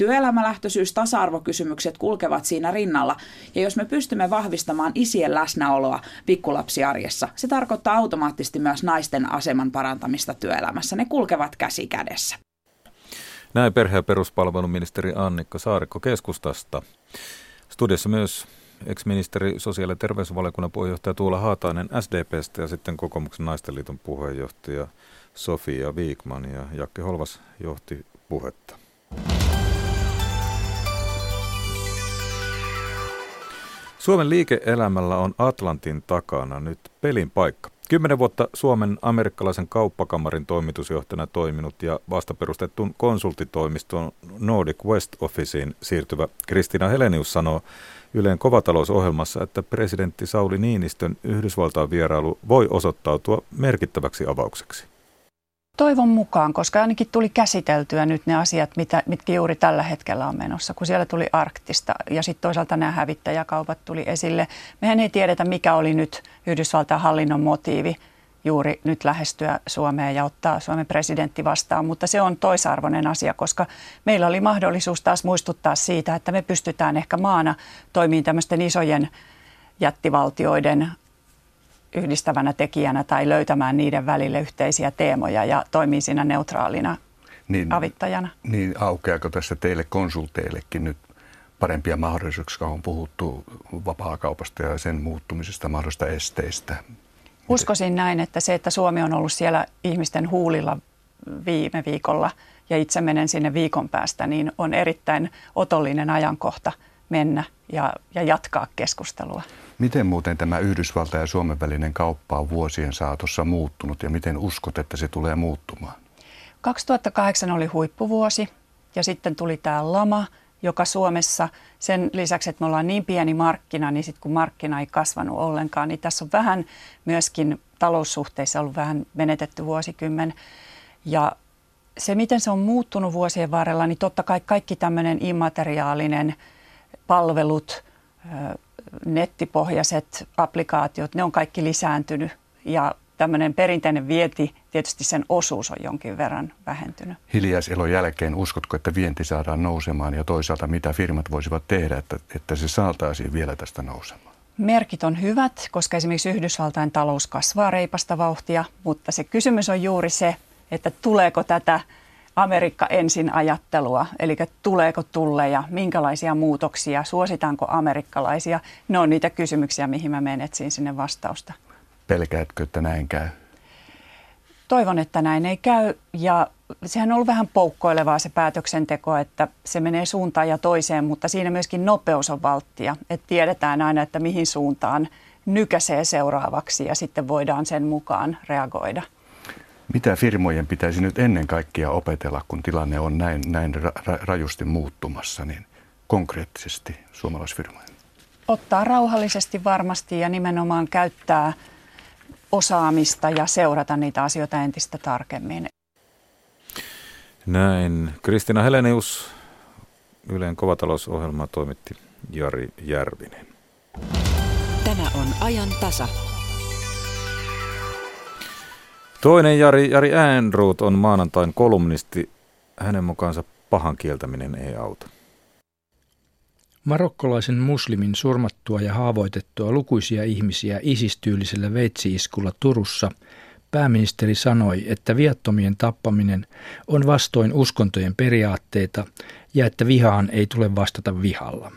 työelämälähtöisyys, tasa-arvokysymykset kulkevat siinä rinnalla. Ja jos me pystymme vahvistamaan isien läsnäoloa pikkulapsiarjessa, se tarkoittaa automaattisesti myös naisten aseman parantamista työelämässä. Ne kulkevat käsi kädessä. Näin perhe- ja peruspalveluministeri Annikka Saarikko keskustasta. Studiossa myös ex-ministeri sosiaali- ja terveysvaliokunnan puheenjohtaja Tuula Haatainen SDPstä ja sitten kokoomuksen naistenliiton puheenjohtaja Sofia Viikman ja Jakke Holvas johti puhetta. Suomen liike-elämällä on Atlantin takana nyt pelin paikka. Kymmenen vuotta Suomen amerikkalaisen kauppakamarin toimitusjohtajana toiminut ja vasta perustettuun konsulttitoimistoon Nordic West Officeen siirtyvä Kristina Helenius sanoo Yleen kovatalousohjelmassa, että presidentti Sauli Niinistön Yhdysvaltain vierailu voi osoittautua merkittäväksi avaukseksi. Toivon mukaan, koska ainakin tuli käsiteltyä nyt ne asiat, mitä, mitkä juuri tällä hetkellä on menossa, kun siellä tuli arktista ja sitten toisaalta nämä hävittäjäkaupat tuli esille. Mehän ei tiedetä, mikä oli nyt Yhdysvaltain hallinnon motiivi juuri nyt lähestyä Suomeen ja ottaa Suomen presidentti vastaan, mutta se on toisarvoinen asia, koska meillä oli mahdollisuus taas muistuttaa siitä, että me pystytään ehkä maana toimimaan tämmöisten isojen jättivaltioiden yhdistävänä tekijänä tai löytämään niiden välille yhteisiä teemoja ja toimii siinä neutraalina niin, avittajana. Niin aukeako tässä teille konsulteillekin nyt parempia mahdollisuuksia, kun on puhuttu vapaakaupasta ja sen muuttumisesta, mahdollisista esteistä? Uskoisin näin, että se, että Suomi on ollut siellä ihmisten huulilla viime viikolla ja itse menen sinne viikon päästä, niin on erittäin otollinen ajankohta mennä ja, ja jatkaa keskustelua. Miten muuten tämä Yhdysvaltain ja Suomen välinen kauppa on vuosien saatossa muuttunut ja miten uskot, että se tulee muuttumaan? 2008 oli huippuvuosi ja sitten tuli tämä lama, joka Suomessa sen lisäksi, että me ollaan niin pieni markkina, niin sitten kun markkina ei kasvanut ollenkaan, niin tässä on vähän myöskin taloussuhteissa ollut vähän menetetty vuosikymmen. Ja se, miten se on muuttunut vuosien varrella, niin totta kai kaikki tämmöinen immateriaalinen palvelut, nettipohjaiset applikaatiot, ne on kaikki lisääntynyt ja tämmöinen perinteinen vienti, tietysti sen osuus on jonkin verran vähentynyt. Hiljaiselon jälkeen uskotko, että vienti saadaan nousemaan ja toisaalta mitä firmat voisivat tehdä, että, että se saataisiin vielä tästä nousemaan? Merkit on hyvät, koska esimerkiksi Yhdysvaltain talous kasvaa reipasta vauhtia, mutta se kysymys on juuri se, että tuleeko tätä Amerikka ensin ajattelua, eli tuleeko tulleja, minkälaisia muutoksia, suositaanko amerikkalaisia. Ne on niitä kysymyksiä, mihin mä menen etsiin sinne vastausta. Pelkäätkö, että näin käy? Toivon, että näin ei käy ja sehän on ollut vähän poukkoilevaa se päätöksenteko, että se menee suuntaan ja toiseen, mutta siinä myöskin nopeus on valttia, että tiedetään aina, että mihin suuntaan nykäsee seuraavaksi ja sitten voidaan sen mukaan reagoida. Mitä firmojen pitäisi nyt ennen kaikkea opetella, kun tilanne on näin, näin ra- rajusti muuttumassa, niin konkreettisesti suomalaisfirmojen? Ottaa rauhallisesti varmasti ja nimenomaan käyttää osaamista ja seurata niitä asioita entistä tarkemmin. Näin. Kristina Helenius, Yleen kovatalousohjelma toimitti Jari Järvinen. Tämä on ajan tasa. Toinen Jari, Jari Äänruut on maanantain kolumnisti. Hänen mukaansa pahan kieltäminen ei auta. Marokkolaisen muslimin surmattua ja haavoitettua lukuisia ihmisiä isistyylisellä veitsiiskulla Turussa pääministeri sanoi, että viattomien tappaminen on vastoin uskontojen periaatteita ja että vihaan ei tule vastata vihalla.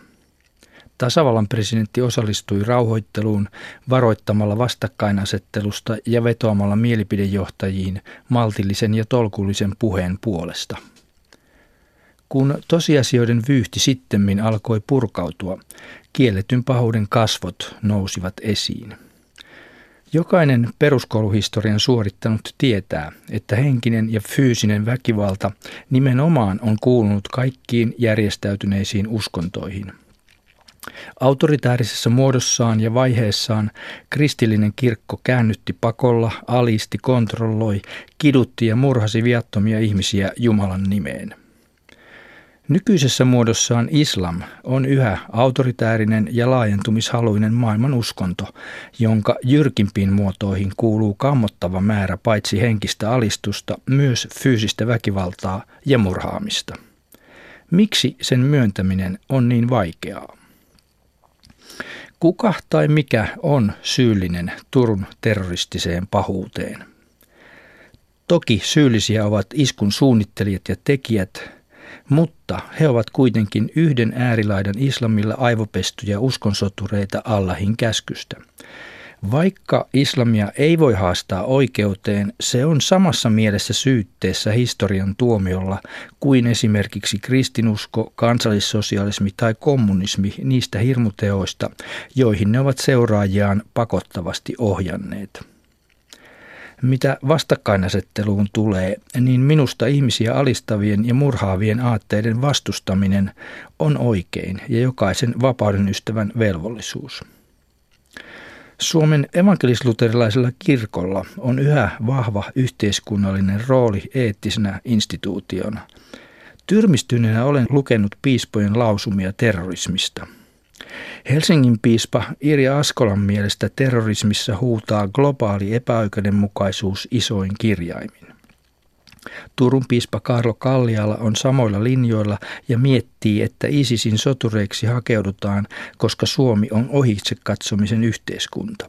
Tasavallan presidentti osallistui rauhoitteluun varoittamalla vastakkainasettelusta ja vetoamalla mielipidejohtajiin maltillisen ja tolkullisen puheen puolesta. Kun tosiasioiden vyyhti sittemmin alkoi purkautua, kielletyn pahuuden kasvot nousivat esiin. Jokainen peruskouluhistorian suorittanut tietää, että henkinen ja fyysinen väkivalta nimenomaan on kuulunut kaikkiin järjestäytyneisiin uskontoihin – Autoritäärisessä muodossaan ja vaiheessaan kristillinen kirkko käännytti pakolla, alisti, kontrolloi, kidutti ja murhasi viattomia ihmisiä Jumalan nimeen. Nykyisessä muodossaan islam on yhä autoritäärinen ja laajentumishaluinen maailman uskonto, jonka jyrkimpiin muotoihin kuuluu kammottava määrä paitsi henkistä alistusta, myös fyysistä väkivaltaa ja murhaamista. Miksi sen myöntäminen on niin vaikeaa? Kuka tai mikä on syyllinen Turun terroristiseen pahuuteen? Toki syyllisiä ovat iskun suunnittelijat ja tekijät, mutta he ovat kuitenkin yhden äärilaidan islamilla aivopestyjä uskonsotureita Allahin käskystä – vaikka islamia ei voi haastaa oikeuteen, se on samassa mielessä syytteessä historian tuomiolla kuin esimerkiksi kristinusko, kansallissosialismi tai kommunismi niistä hirmuteoista, joihin ne ovat seuraajiaan pakottavasti ohjanneet. Mitä vastakkainasetteluun tulee, niin minusta ihmisiä alistavien ja murhaavien aatteiden vastustaminen on oikein ja jokaisen vapauden ystävän velvollisuus. Suomen evankelisluterilaisella kirkolla on yhä vahva yhteiskunnallinen rooli eettisenä instituutiona. Tyrmistyneenä olen lukenut piispojen lausumia terrorismista. Helsingin piispa Irja Askolan mielestä terrorismissa huutaa globaali epäoikeudenmukaisuus isoin kirjaimin. Turun piispa Karlo Kalliala on samoilla linjoilla ja miettii, että ISISin sotureiksi hakeudutaan, koska Suomi on ohitse katsomisen yhteiskunta.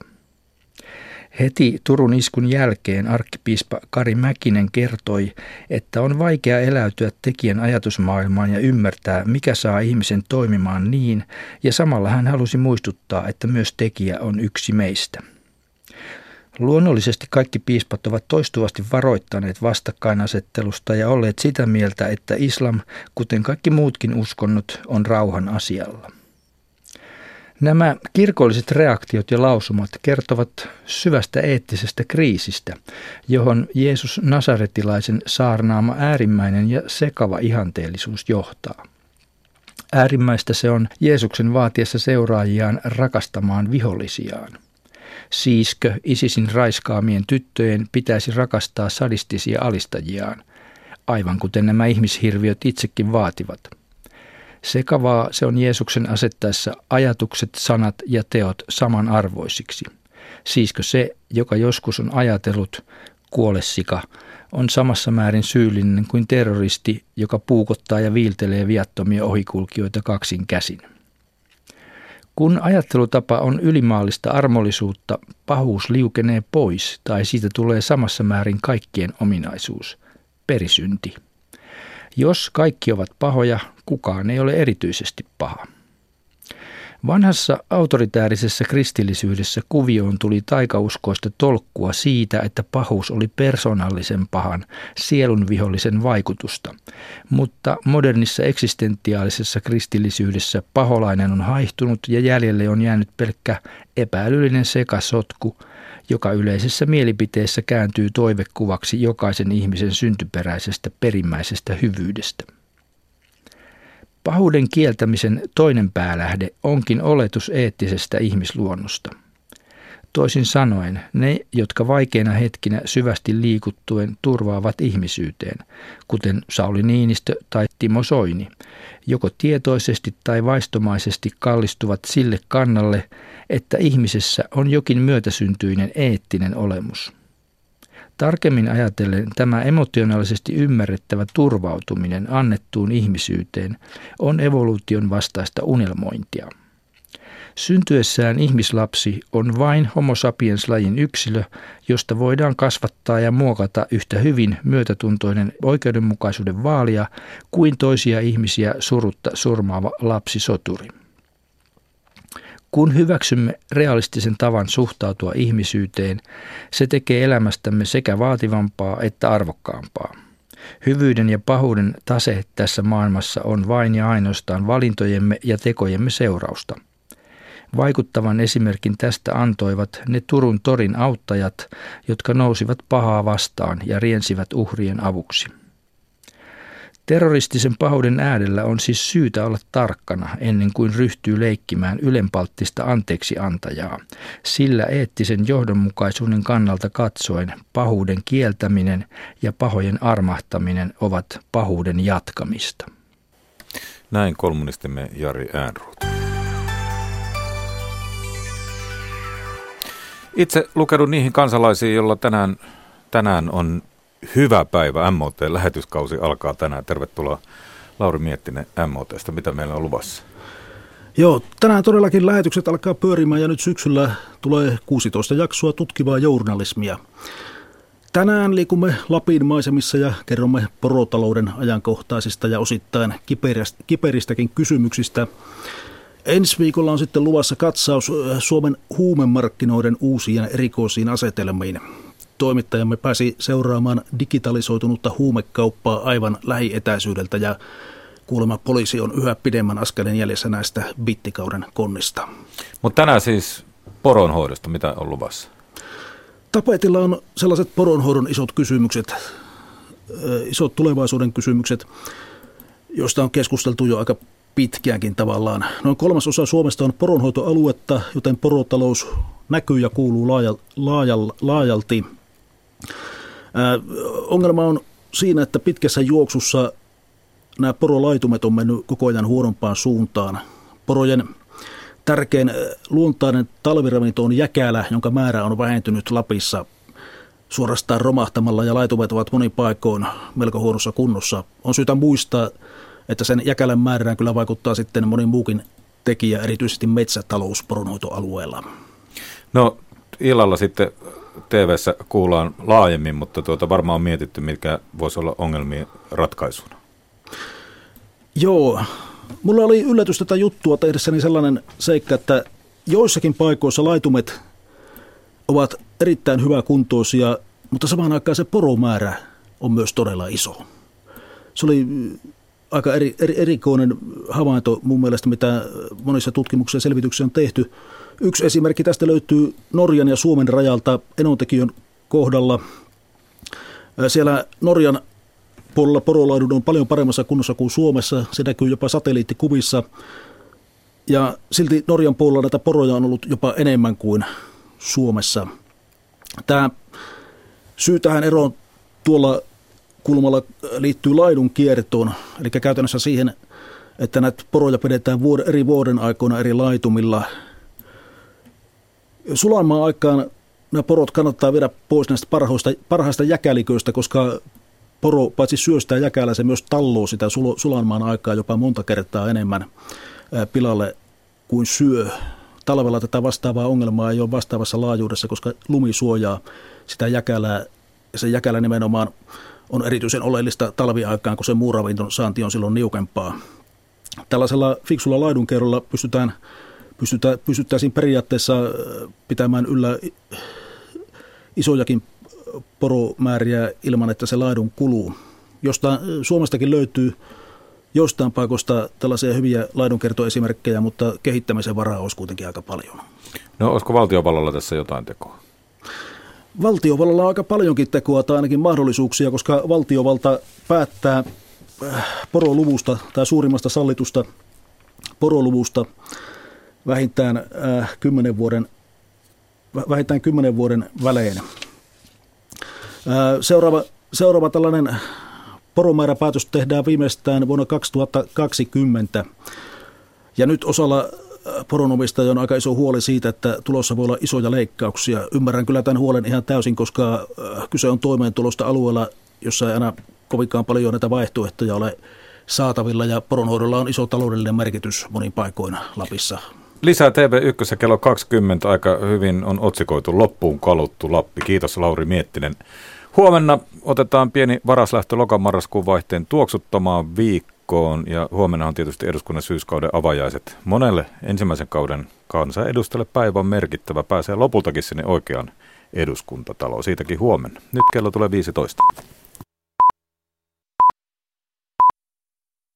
Heti Turun iskun jälkeen arkkipiispa Kari Mäkinen kertoi, että on vaikea eläytyä tekijän ajatusmaailmaan ja ymmärtää, mikä saa ihmisen toimimaan niin, ja samalla hän halusi muistuttaa, että myös tekijä on yksi meistä. Luonnollisesti kaikki piispat ovat toistuvasti varoittaneet vastakkainasettelusta ja olleet sitä mieltä, että islam, kuten kaikki muutkin uskonnot, on rauhan asialla. Nämä kirkolliset reaktiot ja lausumat kertovat syvästä eettisestä kriisistä, johon Jeesus Nasaretilaisen saarnaama äärimmäinen ja sekava ihanteellisuus johtaa. Äärimmäistä se on Jeesuksen vaatiessa seuraajiaan rakastamaan vihollisiaan. Siiskö Isisin raiskaamien tyttöjen pitäisi rakastaa sadistisia alistajiaan, aivan kuten nämä ihmishirviöt itsekin vaativat – Sekavaa se on Jeesuksen asettaessa ajatukset, sanat ja teot samanarvoisiksi. Siiskö se, joka joskus on ajatellut, kuolessika, on samassa määrin syyllinen kuin terroristi, joka puukottaa ja viiltelee viattomia ohikulkijoita kaksin käsin. Kun ajattelutapa on ylimaallista armollisuutta, pahuus liukenee pois tai siitä tulee samassa määrin kaikkien ominaisuus, perisynti. Jos kaikki ovat pahoja, kukaan ei ole erityisesti paha. Vanhassa autoritäärisessä kristillisyydessä kuvioon tuli taikauskoista tolkkua siitä, että pahuus oli persoonallisen pahan, sielunvihollisen vaikutusta. Mutta modernissa eksistentiaalisessa kristillisyydessä paholainen on haihtunut ja jäljelle on jäänyt pelkkä epäilyllinen sekasotku, joka yleisessä mielipiteessä kääntyy toivekuvaksi jokaisen ihmisen syntyperäisestä perimmäisestä hyvyydestä. Pahuuden kieltämisen toinen päälähde onkin oletus eettisestä ihmisluonnosta. Toisin sanoen, ne, jotka vaikeina hetkinä syvästi liikuttuen turvaavat ihmisyyteen, kuten Sauli Niinistö tai Timo Soini, joko tietoisesti tai vaistomaisesti kallistuvat sille kannalle, että ihmisessä on jokin myötäsyntyinen eettinen olemus. Tarkemmin ajatellen tämä emotionaalisesti ymmärrettävä turvautuminen annettuun ihmisyyteen on evoluution vastaista unelmointia. Syntyessään ihmislapsi on vain homo sapiens-lajin yksilö, josta voidaan kasvattaa ja muokata yhtä hyvin myötätuntoinen oikeudenmukaisuuden vaalia kuin toisia ihmisiä surutta surmaava lapsi soturi. Kun hyväksymme realistisen tavan suhtautua ihmisyyteen, se tekee elämästämme sekä vaativampaa että arvokkaampaa. Hyvyyden ja pahuuden tase tässä maailmassa on vain ja ainoastaan valintojemme ja tekojemme seurausta. Vaikuttavan esimerkin tästä antoivat ne Turun torin auttajat, jotka nousivat pahaa vastaan ja riensivät uhrien avuksi. Terroristisen pahuuden äärellä on siis syytä olla tarkkana ennen kuin ryhtyy leikkimään ylenpalttista anteeksi antajaa, sillä eettisen johdonmukaisuuden kannalta katsoen pahuuden kieltäminen ja pahojen armahtaminen ovat pahuuden jatkamista. Näin kolmunistimme Jari Äänruut. Itse lukenut niihin kansalaisiin, joilla tänään, tänään on hyvä päivä. MOT-lähetyskausi alkaa tänään. Tervetuloa Lauri Miettinen MOTsta. Mitä meillä on luvassa? Joo, tänään todellakin lähetykset alkaa pyörimään ja nyt syksyllä tulee 16 jaksoa tutkivaa journalismia. Tänään liikumme Lapin maisemissa ja kerromme porotalouden ajankohtaisista ja osittain kiperistäkin kysymyksistä. Ensi viikolla on sitten luvassa katsaus Suomen huumemarkkinoiden uusiin erikoisiin asetelmiin toimittajamme pääsi seuraamaan digitalisoitunutta huumekauppaa aivan lähietäisyydeltä ja kuulemma poliisi on yhä pidemmän askeleen jäljessä näistä bittikauden konnista. Mutta tänään siis poronhoidosta, mitä on luvassa? Tapetilla on sellaiset poronhoidon isot kysymykset, isot tulevaisuuden kysymykset, joista on keskusteltu jo aika pitkäänkin tavallaan. Noin kolmas osa Suomesta on poronhoitoaluetta, joten porotalous näkyy ja kuuluu laajalti ongelma on siinä, että pitkässä juoksussa nämä porolaitumet on mennyt koko ajan huonompaan suuntaan. Porojen tärkein luontainen talviravinto on jäkälä, jonka määrä on vähentynyt Lapissa suorastaan romahtamalla ja laitumet ovat monin paikoin melko huonossa kunnossa. On syytä muistaa, että sen jäkälän määrään kyllä vaikuttaa sitten moni muukin tekijä, erityisesti metsätalous poronhoitoalueella. No illalla sitten tv kuullaan laajemmin, mutta tuota varmaan on mietitty, mikä voisi olla ongelmien ratkaisuna. Joo, mulla oli yllätys tätä juttua tehdessäni sellainen seikka, että joissakin paikoissa laitumet ovat erittäin kuntoisia, mutta samaan aikaan se poromäärä on myös todella iso. Se oli aika eri, eri, erikoinen havainto mun mielestä, mitä monissa tutkimuksissa ja selvityksissä on tehty. Yksi esimerkki tästä löytyy Norjan ja Suomen rajalta Enontekijön kohdalla. Siellä Norjan puolella porolaidun on paljon paremmassa kunnossa kuin Suomessa. Se näkyy jopa satelliittikuvissa. Ja silti Norjan puolella näitä poroja on ollut jopa enemmän kuin Suomessa. Tämä syy tähän eroon tuolla kulmalla liittyy laidun kiertoon, eli käytännössä siihen, että näitä poroja pidetään eri vuoden aikoina eri laitumilla. Sulanmaan aikaan nämä porot kannattaa viedä pois näistä parhaista, parhaista jäkäliköistä, koska poro paitsi syöstää jäkälä, se myös talloo sitä sulanmaan aikaa jopa monta kertaa enemmän pilalle kuin syö. Talvella tätä vastaavaa ongelmaa ei ole vastaavassa laajuudessa, koska lumi suojaa sitä jäkälää. Ja se jäkälä nimenomaan on erityisen oleellista talviaikaan, kun se muuravinton saanti on silloin niukempaa. Tällaisella fiksulla laidunkerrolla pystytään, pystytään, pystyttäisiin periaatteessa pitämään yllä isojakin poromääriä ilman, että se laidun kuluu. Jostain, Suomestakin löytyy jostain paikoista tällaisia hyviä laidunkertoesimerkkejä, mutta kehittämisen varaa olisi kuitenkin aika paljon. No olisiko valtiovallalla tässä jotain tekoa? Valtiovallalla on aika paljonkin tekoa tai ainakin mahdollisuuksia, koska valtiovalta päättää äh, poroluvusta tai suurimmasta sallitusta poroluvusta vähintään äh, 10 vuoden, vähintään 10 vuoden välein. Äh, seuraava, seuraava tällainen poromääräpäätös tehdään viimeistään vuonna 2020. Ja nyt osalla poronomista on aika iso huoli siitä, että tulossa voi olla isoja leikkauksia. Ymmärrän kyllä tämän huolen ihan täysin, koska kyse on toimeentulosta alueella, jossa ei aina kovinkaan paljon näitä vaihtoehtoja ole saatavilla ja poronhoidolla on iso taloudellinen merkitys monin paikoin Lapissa. Lisää TV1 kello 20 aika hyvin on otsikoitu loppuun kaluttu Lappi. Kiitos Lauri Miettinen. Huomenna otetaan pieni varaslähtö lokamarraskuun vaihteen tuoksuttamaan viikkoon ja huomenna on tietysti eduskunnan syyskauden avajaiset. Monelle ensimmäisen kauden kansanedustajalle päivä on merkittävä, pääsee lopultakin sinne oikeaan eduskuntataloon. Siitäkin huomenna. Nyt kello tulee 15.